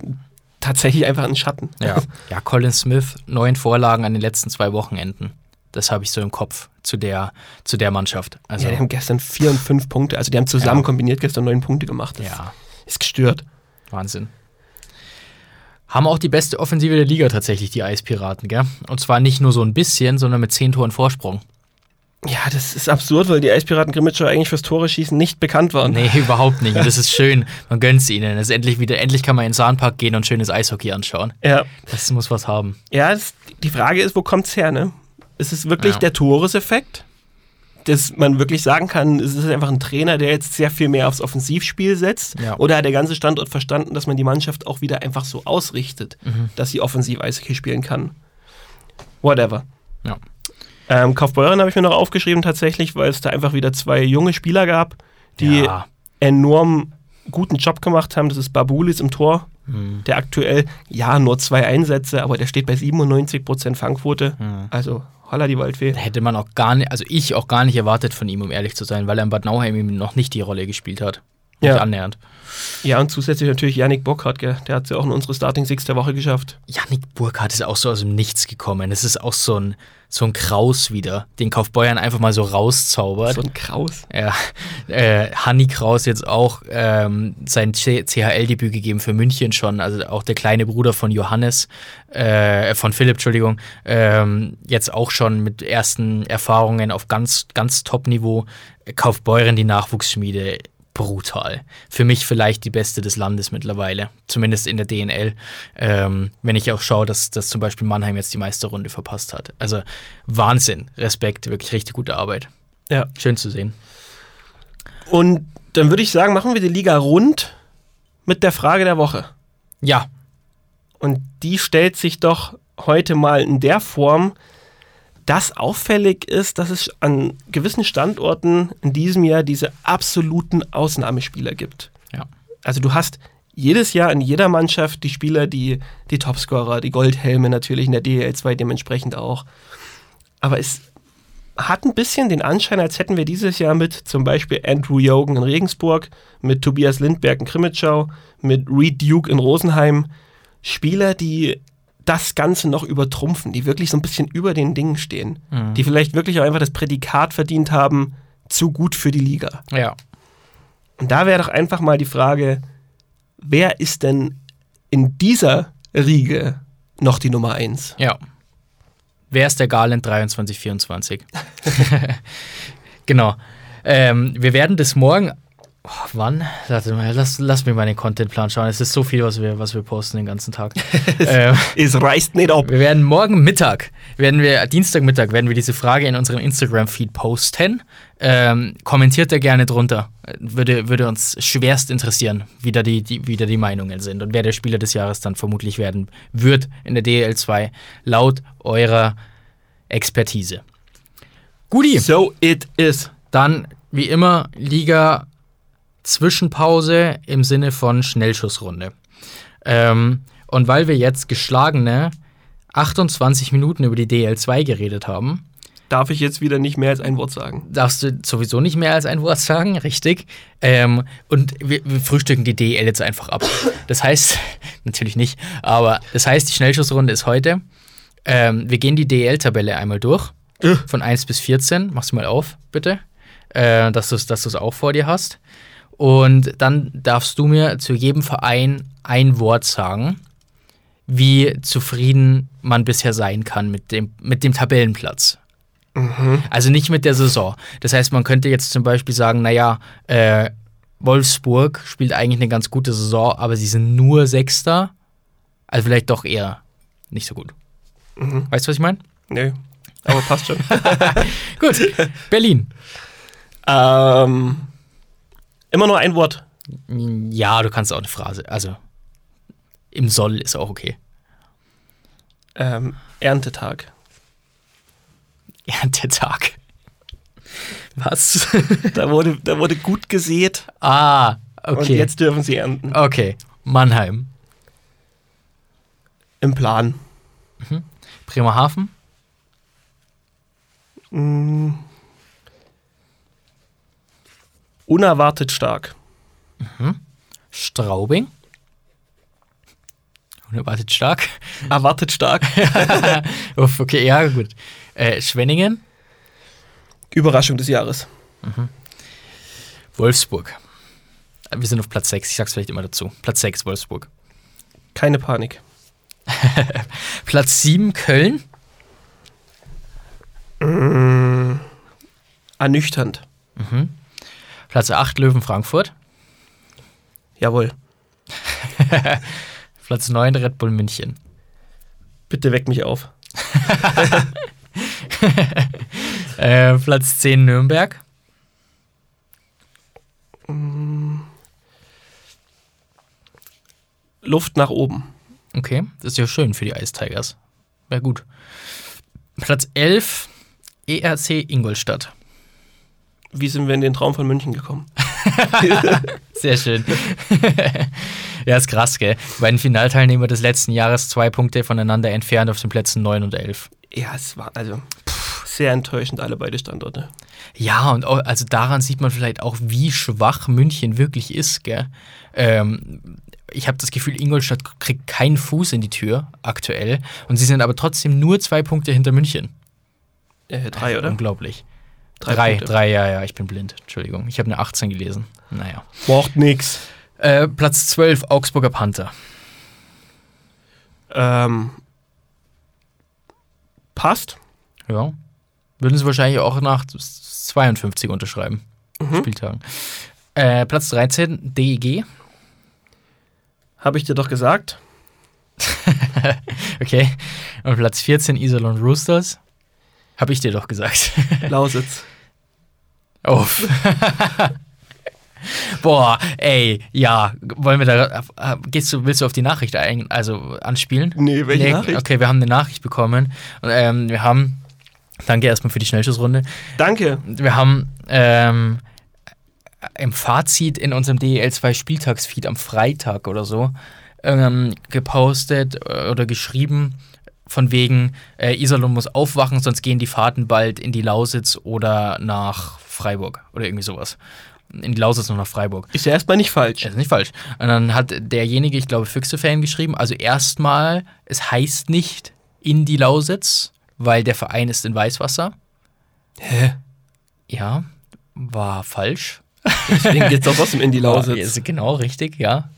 tatsächlich einfach in den Schatten. Ja. ja, Colin Smith, neun Vorlagen an den letzten zwei Wochenenden. Das habe ich so im Kopf zu der, zu der Mannschaft. Also, Ja, die haben gestern vier und fünf Punkte, also die haben zusammen Ja. kombiniert gestern neun Punkte gemacht. Das ja, ist gestört. Wahnsinn. Haben auch die beste Offensive der Liga tatsächlich, die Eispiraten, gell? Und zwar nicht nur so ein bisschen, sondern mit zehn Toren Vorsprung. Ja, das ist absurd, weil die Eispiraten Grimmitschau eigentlich fürs Tore schießen nicht bekannt waren. Nee, überhaupt nicht. Und das ist schön. Man ihnen. Es ist endlich wieder, endlich kann man in den Sahnpark gehen und schönes Eishockey anschauen. Ja, Das muss was haben. Ja, das, die Frage ist, wo kommt's her, ne? Ist es wirklich Ja. der Torres-Effekt? Dass man wirklich sagen kann, es ist einfach ein Trainer, der jetzt sehr viel mehr aufs Offensivspiel setzt? Ja. Oder hat der ganze Standort verstanden, dass man die Mannschaft auch wieder einfach so ausrichtet, Mhm. dass sie offensiv Eishockey spielen kann? Whatever. Ja. Ähm, Kaufbeuren habe ich mir noch aufgeschrieben tatsächlich, weil es da einfach wieder zwei junge Spieler gab, die ja. enorm guten Job gemacht haben. Das ist Babulis im Tor, Hm. der aktuell, ja, nur zwei Einsätze, aber der steht bei 97% Fangquote. Hm. Also, holla die Waldfee. Hätte man auch gar nicht, also ich auch gar nicht erwartet von ihm, um ehrlich zu sein, weil er in Bad Nauheim eben noch nicht die Rolle gespielt hat. Nicht Ja. annähernd. Ja, und zusätzlich natürlich Yannick Bockhart, gell? der hat es ja auch in unsere Starting Six der Woche geschafft. Janik Burkhardt ist auch so aus dem Nichts gekommen. Das ist auch so ein, so ein Kraus wieder, den Kaufbeuern einfach mal so rauszaubert. So ein Kraus. Ja, äh, Hanni Kraus jetzt auch ähm, sein CHL-Debüt gegeben für München schon, also auch der kleine Bruder von Johannes, äh, von Philipp, Entschuldigung, ähm, jetzt auch schon mit ersten Erfahrungen auf ganz, ganz Top-Niveau. Kaufbeuren, die Nachwuchsschmiede, brutal. Für mich vielleicht die beste des Landes mittlerweile, zumindest in der DNL. Ähm, wenn ich auch schaue, dass, dass zum Beispiel Mannheim jetzt die Meisterrunde verpasst hat. Also Wahnsinn, Respekt, wirklich richtig gute Arbeit. Ja. Schön zu sehen. Und dann würde ich sagen, machen wir die Liga rund mit der Frage der Woche. Ja, Und die stellt sich doch heute mal in der Form, dass auffällig ist, dass es an gewissen Standorten in diesem Jahr diese absoluten Ausnahmespieler gibt. Ja. Also du hast jedes Jahr in jeder Mannschaft die Spieler, die, die Topscorer, die Goldhelme natürlich in der DL2 dementsprechend auch. Aber es hat ein bisschen den Anschein, als hätten wir dieses Jahr mit zum Beispiel Andrew Jogen in Regensburg, mit Tobias Lindberg in Krimitschau, mit Reed Duke in Rosenheim Spieler, die das Ganze noch übertrumpfen, die wirklich so ein bisschen über den Dingen stehen, Mhm. die vielleicht wirklich auch einfach das Prädikat verdient haben, zu gut für die Liga. Ja. Und da wäre doch einfach mal die Frage, wer ist denn in dieser Riege noch die Nummer eins? Ja. Wer ist der Garland 2324? genau. Ähm, wir werden das morgen Oh, wann? Lass, lass mir mal den Contentplan schauen. Es ist so viel, was wir, was wir posten den ganzen Tag. ähm, Es reißt nicht ab. wir werden morgen Mittag, werden wir, Dienstagmittag, werden wir diese Frage in unserem Instagram-Feed posten. Ähm, kommentiert da gerne drunter. Würde, würde uns schwerst interessieren, wie da, die, die, wie da die Meinungen sind und wer der Spieler des Jahres dann vermutlich werden wird in der DL2 laut eurer Expertise. Guti. So it is. Dann, wie immer, Liga Zwischenpause im Sinne von Schnellschussrunde. Ähm, und weil wir jetzt geschlagene 28 Minuten über die DL2 geredet haben, Darf ich jetzt wieder nicht mehr als ein Wort sagen? darfst du sowieso nicht mehr als ein Wort sagen, richtig? Ähm, und wir, wir frühstücken die DL jetzt einfach ab. Das heißt, natürlich nicht, aber das heißt, die Schnellschussrunde ist heute. Ähm, wir gehen die DL-Tabelle einmal durch. Von 1 bis 14. Machst du mal auf, bitte. Äh, dass du es dass du's auch vor dir hast. Und dann darfst du mir zu jedem Verein ein Wort sagen, wie zufrieden man bisher sein kann mit dem, mit dem Tabellenplatz. Also nicht mit der Saison. Das heißt, man könnte jetzt zum Beispiel sagen, naja, äh, Wolfsburg spielt eigentlich eine ganz gute Saison, aber sie sind nur Sechster. Also vielleicht doch eher nicht so gut. Weißt du, was ich meine? Nö. Aber passt schon. Gut. Berlin. ähm, immer nur ein Wort. Ja, du kannst auch eine Phrase. Also im Soll ist auch okay. Ähm, Erntetag. Erntetag. Was? Da wurde, da wurde gut gesät ah, und okay. jetzt dürfen sie ernten. Okay. Mannheim. Im Plan. Bremerhaven. Mm. Unerwartet stark. Straubing. Unerwartet stark. Erwartet stark. Uff, okay, ja, gut. Äh, Schwenningen. Überraschung des Jahres. Wolfsburg. Wir sind auf Platz 6, ich sag's vielleicht immer dazu. Platz 6, Wolfsburg. Keine Panik. Platz 7, Köln. Ernüchternd. Platz 8, Löwen Frankfurt. Jawohl. Platz 9, Red Bull München. Bitte weck mich auf. Äh, Platz 10, Nürnberg. Luft nach oben. Okay, das ist ja schön für die Ice Tigers. Wäre gut. Platz 11, ERC Ingolstadt. Wie sind wir in den Traum von München gekommen? Sehr schön. ja, ist krass, gell? Bei den Finalteilnehmern des letzten Jahres zwei Punkte voneinander entfernt auf den Plätzen 9 und 11. Ja, es war also pff, sehr enttäuschend, alle beide Standorte. Ja, und auch, also daran sieht man vielleicht auch, wie schwach München wirklich ist, gell? Ähm, ich habe das Gefühl, Ingolstadt kriegt keinen Fuß in die Tür aktuell und sie sind aber trotzdem nur zwei Punkte hinter München. Äh, drei, oder? Unglaublich. Drei Drei, Punkte. drei, ja, ja, ich bin blind. Entschuldigung. Ich habe eine 18 gelesen. Naja. Macht nix. Äh, Platz 12, Augsburger Panther. Ähm, passt. Ja. Würden sie wahrscheinlich auch nach 52 unterschreiben. Spieltagen. Äh, Platz 13, DEG. Habe ich dir doch gesagt. Okay. Und Platz 14, Iserlohn Roosters. Habe ich dir doch gesagt. Lausitz. Uff. Boah, ey, ja, wollen wir da, gehst du, willst du auf die Nachricht ein, also anspielen? Nee, welche Nachricht? Okay, wir haben eine Nachricht bekommen und ähm, wir haben, danke erstmal für die Schnellschussrunde, Danke. wir haben ähm, im Fazit in unserem DEL2 Spieltagsfeed am Freitag oder so ähm, gepostet äh, oder geschrieben, von wegen äh, Iserlohn muss aufwachen, sonst gehen die Fahrten bald in die Lausitz oder nach Freiburg oder irgendwie sowas. In die Lausitz und nach Freiburg. Ist ja erstmal nicht falsch. Ist nicht falsch. Und dann hat derjenige, ich glaube, Füchse-Fan geschrieben, also erstmal, es heißt nicht in die Lausitz, weil der Verein ist in Weißwasser. Hä? Ja, war falsch. Deswegen geht's doch trotzdem in die Lausitz. ist genau richtig, ja.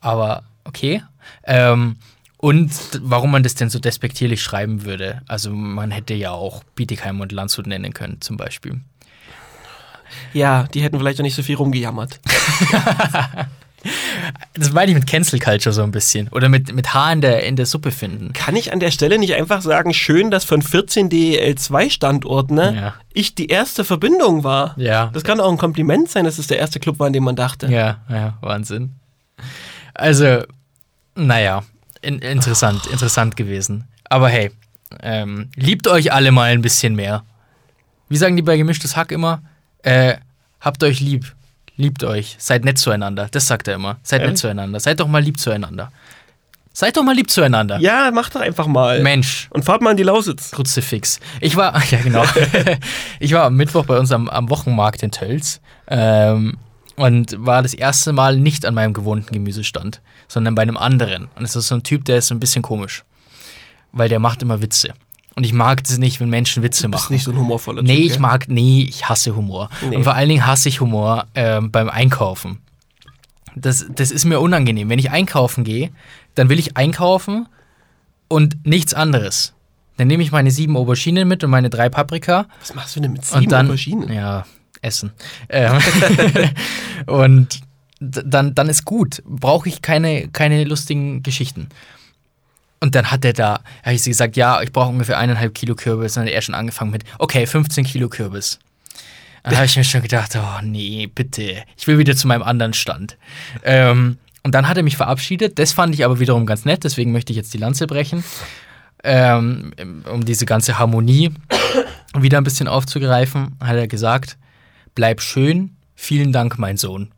Aber okay. Ähm, und warum man das denn so despektierlich schreiben würde. Also man hätte ja auch Bietigheim und Landshut nennen können, zum Beispiel. Ja, die hätten vielleicht auch nicht so viel rumgejammert. Das meine ich mit Cancel Culture so ein bisschen. Oder mit, mit Haar in der, in der Suppe finden. Kann ich an der Stelle nicht einfach sagen, schön, dass von 14 DEL2-Standorten ne, Ja. ich die erste Verbindung war? Ja. Das kann auch ein Kompliment sein, dass es der erste Club war, an dem man dachte. Ja, ja, Wahnsinn. Also, naja, in, interessant, interessant gewesen. Aber hey, ähm, liebt euch alle mal ein bisschen mehr. Wie sagen die bei gemischtes Hack immer? Äh, habt euch lieb. Liebt euch. Seid nett zueinander. Das sagt er immer. Seid nett Ehrlich? zueinander. Seid doch mal lieb zueinander. Seid doch mal lieb zueinander. Ja, mach doch einfach mal. Mensch. Und fahrt mal in die Lausitz. Kruzifix. Ich war, ja genau. ich war am Mittwoch bei uns am, am Wochenmarkt in Tölz ähm, und war das erste Mal nicht an meinem gewohnten Gemüsestand, sondern bei einem anderen. Und es ist so ein Typ, der ist so ein bisschen komisch, weil der macht immer Witze. Und ich mag es nicht, wenn Menschen Witze Du bist machen. nicht so ein humorvoller Nee, Typ. ich gell? mag, nee, ich hasse Humor. Nee. Und vor allen Dingen hasse ich Humor ähm, beim Einkaufen. Das, das ist mir unangenehm. Wenn ich einkaufen gehe, dann will ich einkaufen und nichts anderes. Dann nehme ich meine sieben Auberginen mit und meine drei Paprika Was machst du denn mit sieben und dann Auberginen? ja essen. Ähm, und dann, dann ist gut. Brauche ich keine, keine lustigen Geschichten. Und dann hat er da, habe ich gesagt, ja, ich brauche ungefähr eineinhalb Kilo Kürbis. Und dann hat er schon angefangen mit, okay, 15 Kilo Kürbis. Dann habe ich mir schon gedacht, oh nee, bitte, ich will wieder zu meinem anderen Stand. Ähm, und dann hat er mich verabschiedet. Das fand ich aber wiederum ganz nett, deswegen möchte ich jetzt die Lanze brechen. Ähm, um diese ganze Harmonie wieder ein bisschen aufzugreifen, hat er gesagt, bleib schön, vielen Dank, mein Sohn.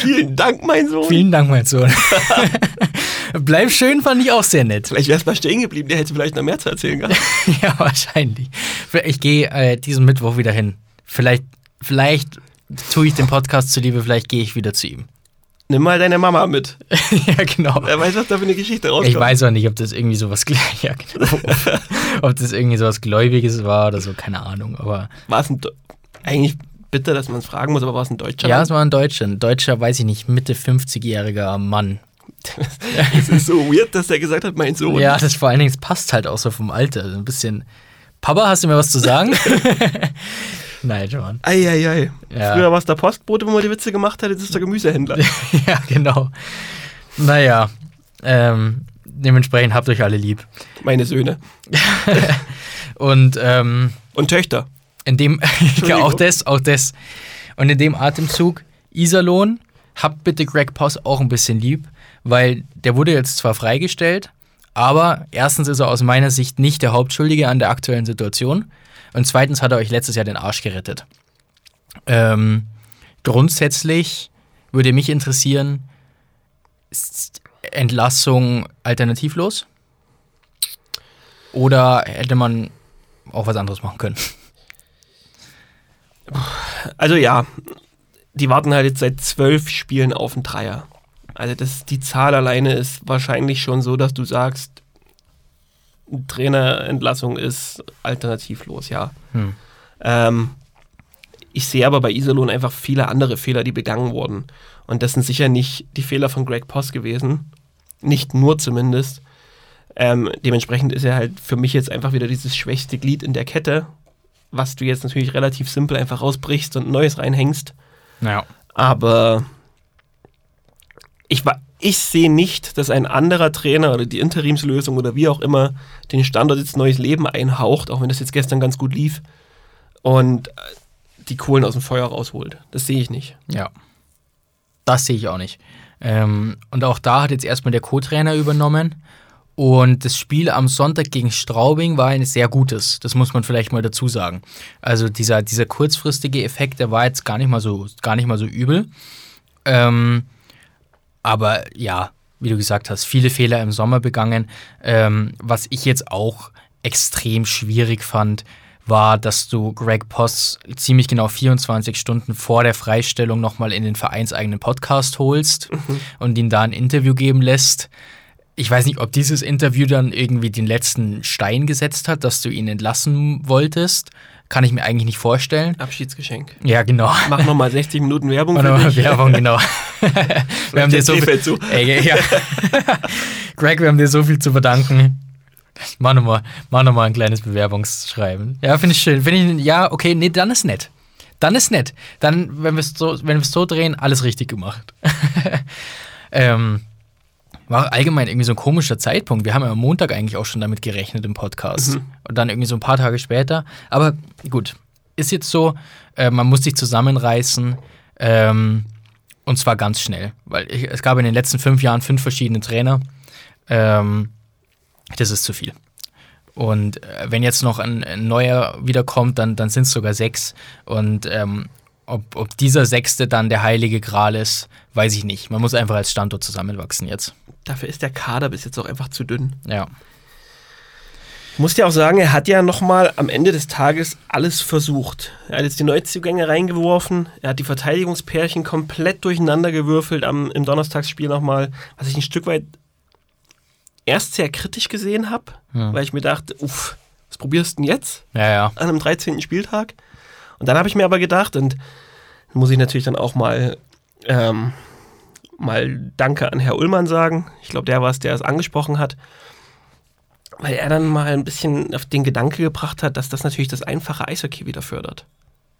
Vielen Dank, mein Sohn. Vielen Dank, mein Sohn. bleib schön fand ich auch sehr nett. Vielleicht wärst du mal stehen geblieben, der hätte vielleicht noch mehr zu erzählen gehabt. ja, wahrscheinlich. Ich gehe äh, diesen Mittwoch wieder hin. Vielleicht, vielleicht tue ich den Podcast zuliebe, vielleicht gehe ich wieder zu ihm. Nimm mal deine Mama mit. ja, genau. Wer weiß, was da für eine Geschichte rauskommt. Ich weiß auch nicht, ob das irgendwie sowas ja, genau. ob das irgendwie sowas Gläubiges war oder so, keine Ahnung. Aber War es ein eigentlich bitter, dass man es fragen muss, aber war es ein Deutscher? ja, es war ein Deutscher. Ein Deutscher, weiß ich nicht, Mitte 50-jähriger Mann. Es ist so weird, dass er gesagt hat, mein Sohn. Ja, das vor allen Dingen, es passt halt auch so vom Alter. Ein bisschen. Papa, hast du mir was zu sagen? Nein, John. Eieiei. Ja. Früher war es der Postbote, wo man die Witze gemacht hat, jetzt ist es der Gemüsehändler. ja, genau. Naja, ähm, dementsprechend habt euch alle lieb. Meine Söhne. Und ähm, Und Töchter. in dem, ja, auch das, auch das. Und in dem Atemzug, Iserlohn, habt bitte Greg Poss auch ein bisschen lieb, weil der wurde jetzt zwar freigestellt, aber erstens ist er aus meiner Sicht nicht der Hauptschuldige an der aktuellen Situation und zweitens hat er euch letztes Jahr den Arsch gerettet. Ähm, grundsätzlich würde mich interessieren, ist Entlassung alternativlos? Oder hätte man auch was anderes machen können? Also ja, die warten halt jetzt seit zwölf Spielen auf einen Dreier. Also das, die Zahl alleine ist wahrscheinlich schon so, dass du sagst, Trainerentlassung ist alternativlos, ja. Hm. Ähm, ich sehe aber bei Iserlohn einfach viele andere Fehler, die begangen wurden. Und das sind sicher nicht die Fehler von Greg Poss gewesen. Nicht nur zumindest. Ähm, dementsprechend ist er halt für mich jetzt einfach wieder dieses schwächste Glied in der Kette, was du jetzt natürlich relativ simpel einfach rausbrichst und ein Neues reinhängst. Naja. Aber ich, ich sehe nicht, dass ein anderer Trainer oder die Interimslösung oder wie auch immer den Standort jetzt neues Leben einhaucht, auch wenn das jetzt gestern ganz gut lief und äh, die Kohlen aus dem Feuer rausholt. Das sehe ich nicht. Ja. Das sehe ich auch nicht. Ähm, und auch da hat jetzt erstmal der Co-Trainer übernommen. Und das Spiel am Sonntag gegen Straubing war ein sehr gutes. Das muss man vielleicht mal dazu sagen. Also dieser, dieser kurzfristige Effekt, der war jetzt gar nicht mal so, gar nicht mal so übel. Ähm, aber ja, wie du gesagt hast, viele Fehler im Sommer begangen. Ähm, was ich jetzt auch extrem schwierig fand, war, dass du Greg Poss ziemlich genau 24 Stunden vor der Freistellung nochmal in den vereinseigenen Podcast holst und ihn da ein Interview geben lässt. Ich weiß nicht, ob dieses Interview dann irgendwie den letzten Stein gesetzt hat, dass du ihn entlassen wolltest. Kann ich mir eigentlich nicht vorstellen. Abschiedsgeschenk. Ja, genau. Mach nochmal 60 Minuten Werbung Warte für mal, dich. Werbung, genau. wir haben dir so viel, zu. Ey, ja. Greg, wir haben dir so viel zu verdanken. Mach nochmal mach noch mal ein kleines Bewerbungsschreiben. Ja, finde ich schön. Find ich, ja, okay, nee, dann ist nett. Dann ist nett. Dann, wenn wir es so, wenn so drehen, alles richtig gemacht. ähm, war allgemein irgendwie so ein komischer Zeitpunkt. Wir haben ja am Montag eigentlich auch schon damit gerechnet im Podcast. Mhm. Und dann irgendwie so ein paar Tage später. Aber gut, ist jetzt so, äh, man muss sich zusammenreißen. Ähm, und zwar ganz schnell. Weil ich, es gab in den letzten fünf Jahren fünf verschiedene Trainer. Ähm, das ist zu viel. Und äh, wenn jetzt noch ein, ein neuer wiederkommt, dann, dann sind es sogar sechs. Und ähm, ob, ob dieser sechste dann der heilige Gral ist, weiß ich nicht. Man muss einfach als Standort zusammenwachsen jetzt. Dafür ist der Kader bis jetzt auch einfach zu dünn. Ja. Ich muss dir auch sagen, er hat ja nochmal am Ende des Tages alles versucht. Er hat jetzt die Neuzugänge reingeworfen, er hat die Verteidigungspärchen komplett durcheinander gewürfelt am, im Donnerstagsspiel nochmal, was ich ein Stück weit erst sehr kritisch gesehen habe, Ja. weil ich mir dachte, uff, was probierst du denn jetzt Ja, ja. an einem 13. Spieltag? Und dann habe ich mir aber gedacht, und muss ich natürlich dann auch mal, ähm, mal Danke an Herr Ullmann sagen. Ich glaube, der war es, der es angesprochen hat. Weil er dann mal ein bisschen auf den Gedanke gebracht hat, dass das natürlich das einfache Eishockey wieder fördert.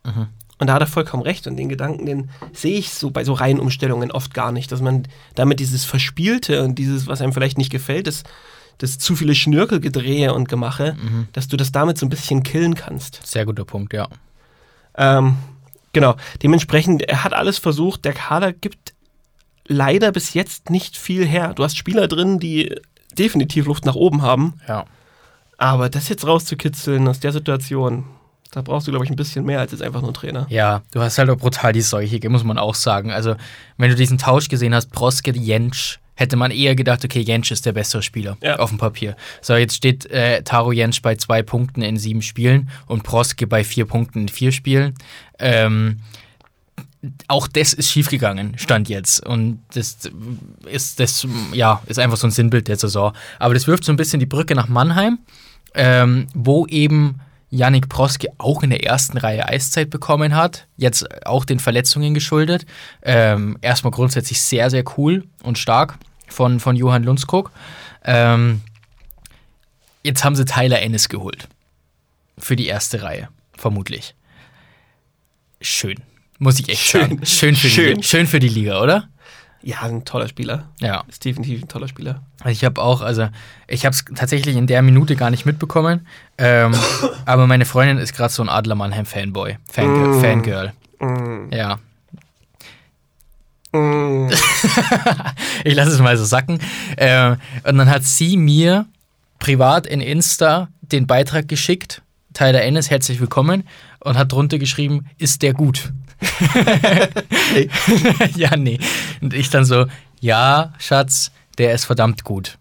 Mhm. Und da hat er vollkommen recht. Und den Gedanken, den sehe ich so bei so Reihenumstellungen oft gar nicht, dass man damit dieses Verspielte und dieses, was einem vielleicht nicht gefällt, das, das zu viele Schnörkelgedrehe und Gemache, Mhm. dass du das damit so ein bisschen killen kannst. Sehr guter Punkt, ja. Ähm, genau, dementsprechend, er hat alles versucht. Der Kader gibt leider bis jetzt nicht viel her. Du hast Spieler drin, die definitiv Luft nach oben haben. Ja. Aber das jetzt rauszukitzeln aus der Situation, da brauchst du, glaube ich, ein bisschen mehr als jetzt einfach nur einen Trainer. Ja, du hast halt auch brutal die Seuche, muss man auch sagen. Also, wenn du diesen Tausch gesehen hast, Proske, Jentsch, hätte man eher gedacht, okay, Jentsch ist der bessere Spieler Ja. auf dem Papier. So, jetzt steht äh, Taro Jentsch bei zwei Punkten in sieben Spielen und Proske bei vier Punkten in vier Spielen. Ähm, auch das ist schiefgegangen, stand jetzt. Und das ist, das, ja, ist einfach so ein Sinnbild der Saison. Aber das wirft so ein bisschen die Brücke nach Mannheim, ähm, wo eben Yannick Proske auch in der ersten Reihe Eiszeit bekommen hat. Jetzt auch den Verletzungen geschuldet. Ähm, erstmal grundsätzlich sehr, sehr cool und stark von, von Johann Lundskog. Ähm, jetzt haben sie Tyler Ennis geholt. Für die erste Reihe, vermutlich. Schön. Muss ich echt Schön. sagen. Schön für, Schön. Die, schön für die Liga, oder? Ja, ein toller Spieler. Ja. Ist definitiv ein toller Spieler. Ich habe auch, also ich habe es tatsächlich in der Minute gar nicht mitbekommen. Ähm, aber meine Freundin ist gerade so ein Adler Mannheim Fanboy, Fangirl. Mm. Fangirl. Mm, Ja, mm. ich lasse es mal so sacken. Ähm, und dann hat sie mir privat in Insta den Beitrag geschickt. Tyler Ennis, herzlich willkommen. Und hat drunter geschrieben, ist der gut? Nee. ja, nee. Und ich dann so, ja, Schatz, der ist verdammt gut.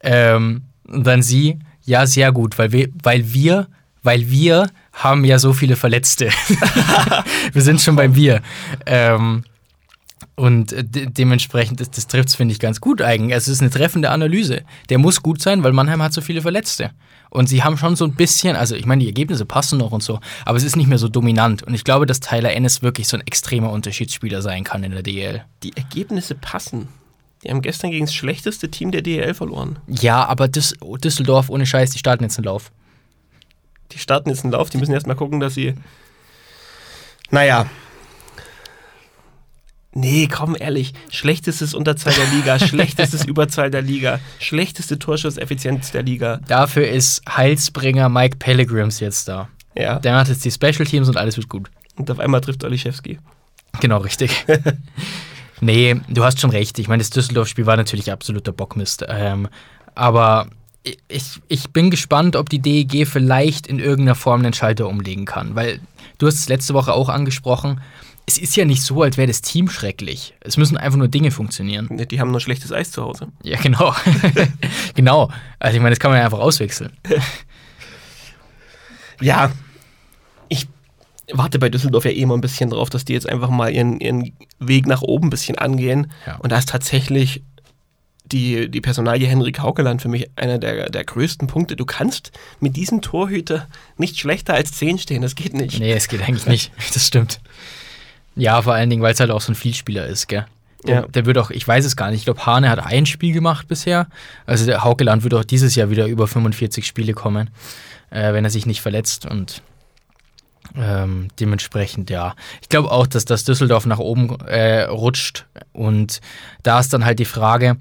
Ähm, und dann sie, ja, sehr gut, weil wir, weil wir, weil wir haben ja so viele Verletzte. wir sind schon beim Wir. Ähm, und äh, de dementsprechend, das, das trifft es, finde ich, ganz gut eigentlich. Also es ist eine treffende Analyse. Der muss gut sein, weil Mannheim hat so viele Verletzte. Und sie haben schon so ein bisschen, also ich meine, die Ergebnisse passen noch und so, aber es ist nicht mehr so dominant. Und ich glaube, dass Tyler Ennis wirklich so ein extremer Unterschiedsspieler sein kann in der DL. Die Ergebnisse passen. Die haben gestern gegen das schlechteste Team der DEL verloren. Ja, aber Düs Düsseldorf ohne Scheiß, die starten jetzt einen Lauf. Die starten jetzt einen Lauf, die müssen erst mal gucken, dass sie. Naja. Nee, komm, ehrlich. Schlechtestes Unterzahl der Liga, schlechtestes Überzahl der Liga, schlechteste Torschusseffizienz der Liga. Dafür ist Heilsbringer Mike Pellegrims jetzt da. Ja. Der macht jetzt die Special Teams und alles wird gut. Und auf einmal trifft Oliszewski. Genau, richtig. nee, du hast schon recht. Ich meine, das Düsseldorf-Spiel war natürlich absoluter Bockmist. Ähm, aber ich, ich bin gespannt, ob die DEG vielleicht in irgendeiner Form einen Schalter umlegen kann. Weil du hast es letzte Woche auch angesprochen. Es ist ja nicht so, als wäre das Team schrecklich. Es müssen einfach nur Dinge funktionieren. Nee, Die haben nur schlechtes Eis zu Hause. Ja, genau. genau. Also ich meine, das kann man ja einfach auswechseln. Ja. Ich warte bei Düsseldorf ja eh immer ein bisschen drauf, dass die jetzt einfach mal ihren, ihren Weg nach oben ein bisschen angehen. Ja. Und da ist tatsächlich die, die Personalie Henrik Haukeland für mich einer der, der größten Punkte. Du kannst mit diesem Torhüter nicht schlechter als 10 stehen, das geht nicht. Nee, es geht eigentlich nicht. Das stimmt. Ja, vor allen Dingen, weil es halt auch so ein Vielspieler ist, gell? Ja. Der wird auch, ich weiß es gar nicht, ich glaube, Hane hat ein Spiel gemacht bisher. Also der Haukeland wird auch dieses Jahr wieder über 45 Spiele kommen, äh, wenn er sich nicht verletzt und ähm, dementsprechend, ja. Ich glaube auch, dass das Düsseldorf nach oben äh, rutscht und da ist dann halt die Frage,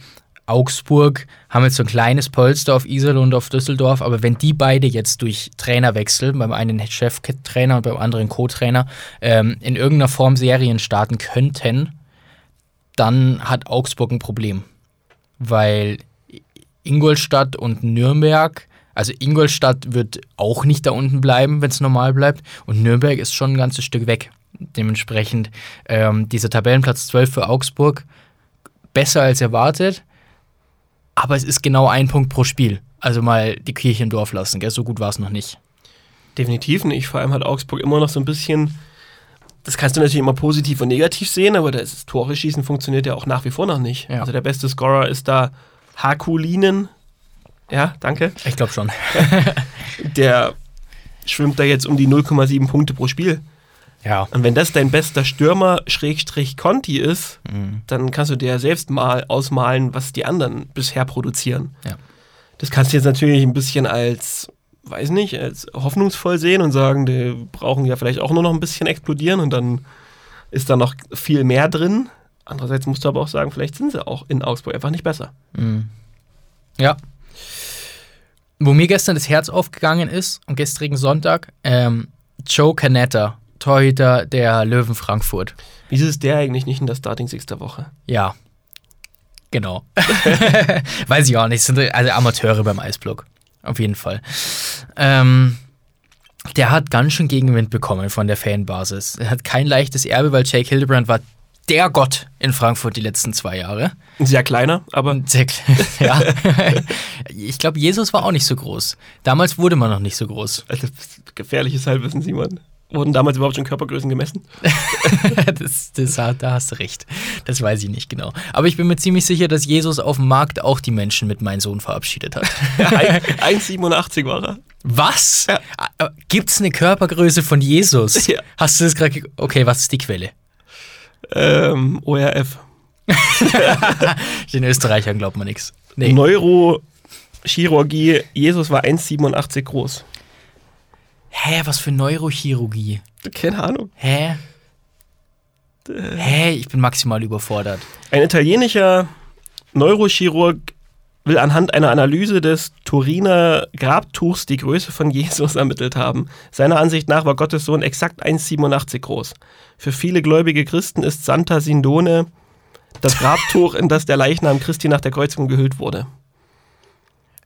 Augsburg haben jetzt so ein kleines Polster auf Isel und auf Düsseldorf, aber wenn die beide jetzt durch Trainerwechsel, beim einen Cheftrainer und beim anderen Co-Trainer, ähm, in irgendeiner Form Serien starten könnten, dann hat Augsburg ein Problem. Weil Ingolstadt und Nürnberg, also Ingolstadt wird auch nicht da unten bleiben, wenn es normal bleibt, und Nürnberg ist schon ein ganzes Stück weg. Dementsprechend ähm, dieser Tabellenplatz 12 für Augsburg besser als erwartet, aber es ist genau ein Punkt pro Spiel. Also mal die Kirche im Dorf lassen, gell? so gut war es noch nicht. Definitiv nicht. Vor allem hat Augsburg immer noch so ein bisschen. Das kannst du natürlich immer positiv und negativ sehen, aber das Tore schießen funktioniert ja auch nach wie vor noch nicht. Ja. Also der beste Scorer ist da Hakulinen. Ja, danke. Ich glaube schon. Der schwimmt da jetzt um die 0,7 Punkte pro Spiel. Ja. Und wenn das dein bester Stürmer Schrägstrich Conti ist, Mhm. dann kannst du dir ja selbst mal ausmalen, was die anderen bisher produzieren. Ja. Das kannst du jetzt natürlich ein bisschen als, weiß nicht, als hoffnungsvoll sehen und sagen, die brauchen ja vielleicht auch nur noch ein bisschen explodieren und dann ist da noch viel mehr drin. Andererseits musst du aber auch sagen, vielleicht sind sie auch in Augsburg einfach nicht besser. Mhm. Ja. Wo mir gestern das Herz aufgegangen ist, am gestrigen Sonntag, ähm, Joe Canetta, Torhüter der Löwen Frankfurt. Wieso ist der eigentlich nicht in der Starting Six der Woche? Ja. Genau. Weiß ich auch nicht. Sind also Amateure beim Eisblock. Auf jeden Fall. Ähm, der hat ganz schön Gegenwind bekommen von der Fanbasis. Er hat kein leichtes Erbe, weil Jake Hildebrand war der Gott in Frankfurt die letzten zwei Jahre. Sehr kleiner, aber Sehr kle- ja. ich glaube, Jesus war auch nicht so groß. Damals wurde man noch nicht so groß. also, gefährliches Halbwissen, Simon. Wurden damals überhaupt schon Körpergrößen gemessen? das, das, da hast du recht. Das weiß ich nicht genau. Aber ich bin mir ziemlich sicher, dass Jesus auf dem Markt auch die Menschen mit meinem Sohn verabschiedet hat. 1,87 war er. Was? Ja. Gibt es eine Körpergröße von Jesus? Ja. Hast du das gerade. ge- Okay, was ist die Quelle? Ähm, ORF. Den Österreichern glaubt man nichts. Nee. Neurochirurgie. Jesus war 1,87 groß. Hä, was für Neurochirurgie? Keine Ahnung. Hä? Äh. Hä, ich bin maximal überfordert. Ein italienischer Neurochirurg will anhand einer Analyse des Turiner Grabtuchs die Größe von Jesus ermittelt haben. Seiner Ansicht nach war Gottes Sohn exakt 1,87 groß. Für viele gläubige Christen ist Santa Sindone das Grabtuch, in das der Leichnam Christi nach der Kreuzigung gehüllt wurde.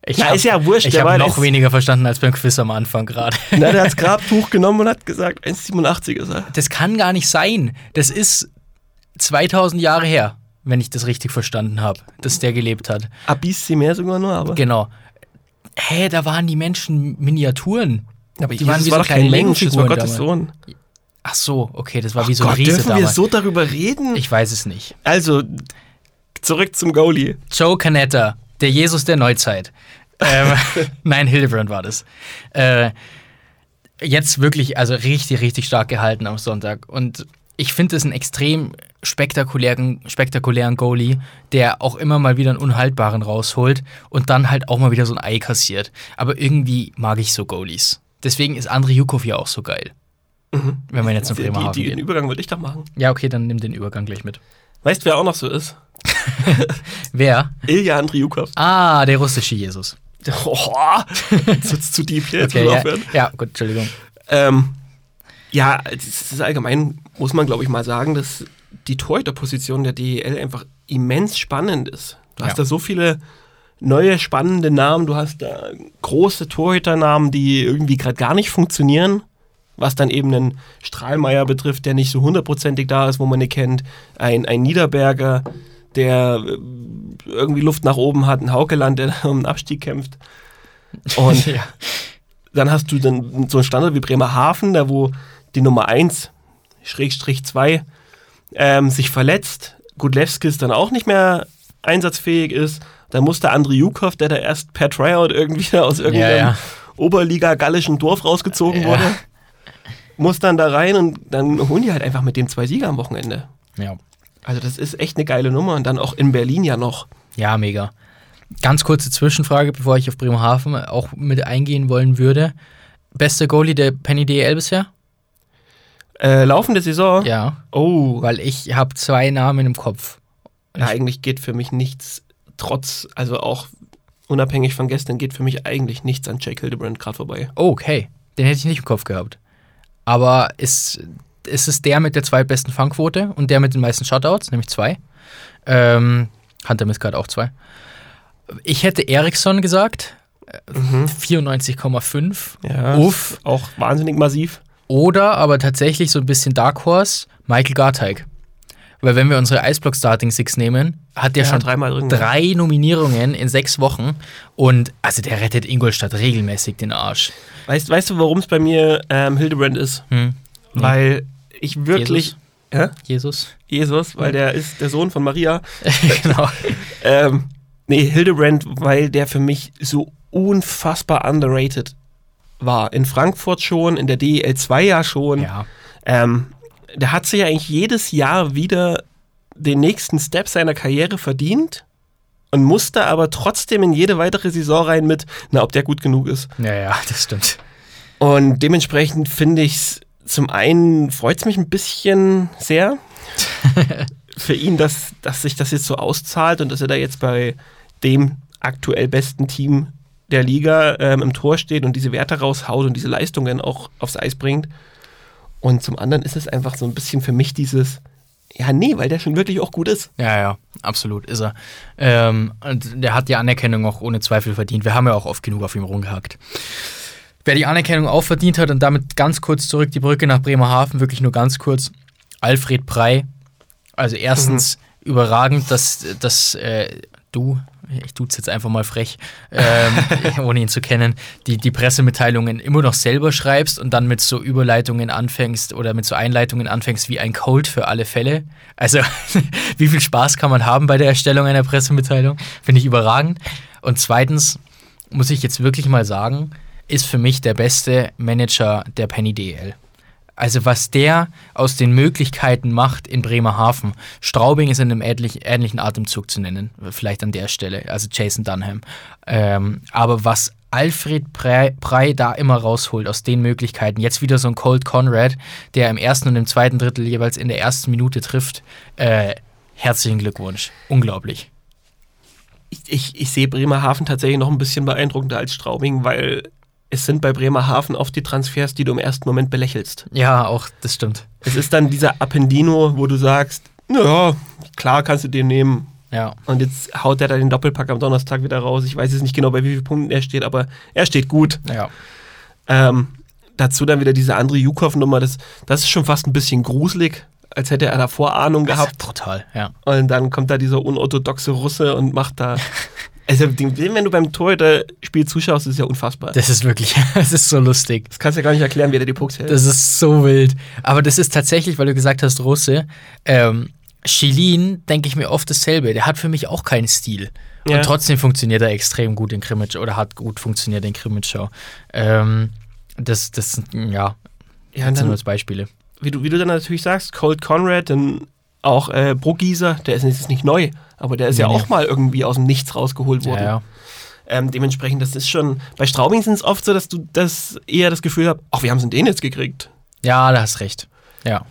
Ich Na, hab- ist ja wurscht, Ich habe noch jetzt- weniger verstanden als beim Quiz am Anfang gerade. Na, der hat das Grabtuch genommen und hat gesagt, 1,87 ist er. Das kann gar nicht sein. Das ist 2000 Jahre her, wenn ich das richtig verstanden habe, dass der gelebt hat. Ein bisschen mehr sogar nur, aber. Genau. Hä, da waren die Menschen Miniaturen. aber die waren Jesus wie war so doch kein Mensch, das war Gottes. Sohn. Ach so, okay, das war wie so ein Gott, Riese dürfen wir damals. so darüber reden? Ich weiß es nicht. also, zurück zum Goalie. Joe Canetta, der Jesus der Neuzeit. ähm, nein, Hildebrand war das. Äh, jetzt wirklich, also richtig, richtig stark gehalten am Sonntag. Und ich finde es einen extrem spektakulären, spektakulären Goalie, der auch immer mal wieder einen Unhaltbaren rausholt und dann halt auch mal wieder so ein Ei kassiert. Aber irgendwie mag ich so Goalies. Deswegen ist André Jukov ja auch so geil. Wenn man jetzt nach die, Bremerhaven die, den. Übergang würde ich doch machen. Ja, okay, dann nimm den Übergang gleich mit. Weißt du, wer auch noch so ist? Wer? Ilja Andriukov. Ah, der russische Jesus. Oh, jetzt wird's zu deep hier. Jetzt Okay, ja, ja, gut, Entschuldigung. Ähm, ja, es ist allgemein, muss man glaube ich mal sagen, dass die Torhüterposition der DEL einfach immens spannend ist. Du hast Ja. da so viele neue spannende Namen, du hast da große Torhüternamen, die irgendwie gerade gar nicht funktionieren. Was dann eben einen Strahlmeier betrifft, der nicht so hundertprozentig da ist, wo man ihn kennt. Ein, ein Niederberger, der äh, irgendwie Luft nach oben hat, ein Haukeland, der um den Abstieg kämpft. Und ja. dann hast du dann so einen Standort wie Bremerhaven, da wo die Nummer 1, Schrägstrich 2, ähm, sich verletzt. Gudlewskis dann auch nicht mehr einsatzfähig ist. Dann muss der André Jukov, der da erst per Tryout irgendwie aus irgendeinem ja. Oberliga-gallischen Dorf rausgezogen Ja. wurde, muss dann da rein und dann holen die halt einfach mit dem zwei Sieger am Wochenende. Ja. Also das ist echt eine geile Nummer und dann auch in Berlin ja noch. Ja, mega. Ganz kurze Zwischenfrage, bevor ich auf Bremerhaven auch mit eingehen wollen würde. Bester Goalie der Penny DL bisher? Äh, laufende Saison? Ja. Oh, Weil ich habe zwei Namen im Kopf. na, eigentlich geht für mich nichts, trotz, also auch unabhängig von gestern, geht für mich eigentlich nichts an Jake Hildebrand gerade vorbei. Oh, okay. Den hätte ich nicht im Kopf gehabt. Aber ist, ist es der mit der zweitbesten Fangquote und der mit den meisten Shutouts, nämlich zwei? Ähm, Hunter Miskard auch zwei. Ich hätte Eriksson gesagt. Mhm. 94,5. Ja, Uff. auch wahnsinnig massiv. Oder aber tatsächlich so ein bisschen Dark Horse, Michael Garteig. Weil wenn wir unsere Eisblock Starting Six nehmen, hat der Ja, schon drei Nominierungen in sechs Wochen. Und also der rettet Ingolstadt regelmäßig den Arsch. Weißt, weißt du, warum es bei mir ähm, Hildebrand ist? Hm. Weil ich wirklich. Jesus. Jesus. Jesus, weil der ist der Sohn von Maria. genau. Ähm, nee, Hildebrand, weil der für mich so unfassbar underrated war. In Frankfurt schon, in der DEL 2 ja schon. Ja. Ähm, der hat sich ja eigentlich jedes Jahr wieder den nächsten Step seiner Karriere verdient und musste aber trotzdem in jede weitere Saison rein mit, na, ob der gut genug ist. Ja, ja, das stimmt. Und dementsprechend finde ich es, zum einen freut es mich ein bisschen sehr für ihn, dass, dass sich das jetzt so auszahlt und dass er da jetzt bei dem aktuell besten Team der Liga ähm, im Tor steht und diese Werte raushaut und diese Leistungen auch aufs Eis bringt. Und zum anderen ist es einfach so ein bisschen für mich dieses, ja, nee, weil der schon wirklich auch gut ist. Ja, ja, absolut ist er. Ähm, und der hat die Anerkennung auch ohne Zweifel verdient. Wir haben ja auch oft genug auf ihm rumgehackt. Wer die Anerkennung auch verdient hat und damit ganz kurz zurück die Brücke nach Bremerhaven, wirklich nur ganz kurz, Alfred Prey. Also erstens überragend, dass, dass äh, du, ich tue es jetzt einfach mal frech, ähm, ohne ihn zu kennen, die, die Pressemitteilungen immer noch selber schreibst und dann mit so Überleitungen anfängst oder mit so Einleitungen anfängst wie ein Code für alle Fälle. Also, wie viel Spaß kann man haben bei der Erstellung einer Pressemitteilung? Finde ich überragend. Und zweitens muss ich jetzt wirklich mal sagen, ist für mich der beste Manager der Penny DL. Also was der aus den Möglichkeiten macht in Bremerhaven. Straubing ist in einem ähnlich, ähnlichen Atemzug zu nennen, vielleicht an der Stelle, also Jason Dunham. Ähm, aber was Alfred Prey, da immer rausholt aus den Möglichkeiten, jetzt wieder so ein Colt Conrad, der im ersten und im zweiten Drittel jeweils in der ersten Minute trifft, äh, herzlichen Glückwunsch. Unglaublich. Ich, ich, ich sehe Bremerhaven tatsächlich noch ein bisschen beeindruckender als Straubing, weil es sind bei Bremerhaven oft die Transfers, die du im ersten Moment belächelst. Ja, auch das stimmt. Es ist dann dieser Appendino, wo du sagst, naja, klar kannst du den nehmen. Ja. Und jetzt haut er da den Doppelpack am Donnerstag wieder raus. Ich weiß jetzt nicht genau, bei wie vielen Punkten er steht, aber er steht gut. Ja. Ähm, dazu dann wieder diese andere Jukov-Nummer, das, das ist schon fast ein bisschen gruselig, als hätte er da Vorahnung gehabt. Total, ja. Und dann kommt da dieser unorthodoxe Russe und macht da. Also, wenn du beim Torhüter-Spiel zuschaust, ist ja unfassbar. Das, Das ist wirklich, das ist so lustig. kannst du ja gar nicht erklären, wie der die Pucks hält. Das ist so wild. Aber das ist tatsächlich, weil du gesagt hast, Russe. Ähm, Shilin denke ich mir oft dasselbe. Der hat für mich auch keinen Stil. Ja. Und trotzdem funktioniert er extrem gut in Crimmage oder hat gut funktioniert in Show. Ähm, das, das ja, ja, das sind nur als Beispiele. wie, du, wie du dann natürlich sagst, Colt Conrad, dann auch äh, Bruggieser, der ist jetzt nicht neu, aber der ist ja Nee, nee. auch mal irgendwie aus dem Nichts rausgeholt worden. Ja, ja. Ähm, dementsprechend, das ist schon. Bei Straubing sind es oft so, dass du das eher das Gefühl hast, ach, wie haben sie den jetzt gekriegt? ja, da hast recht. Ja.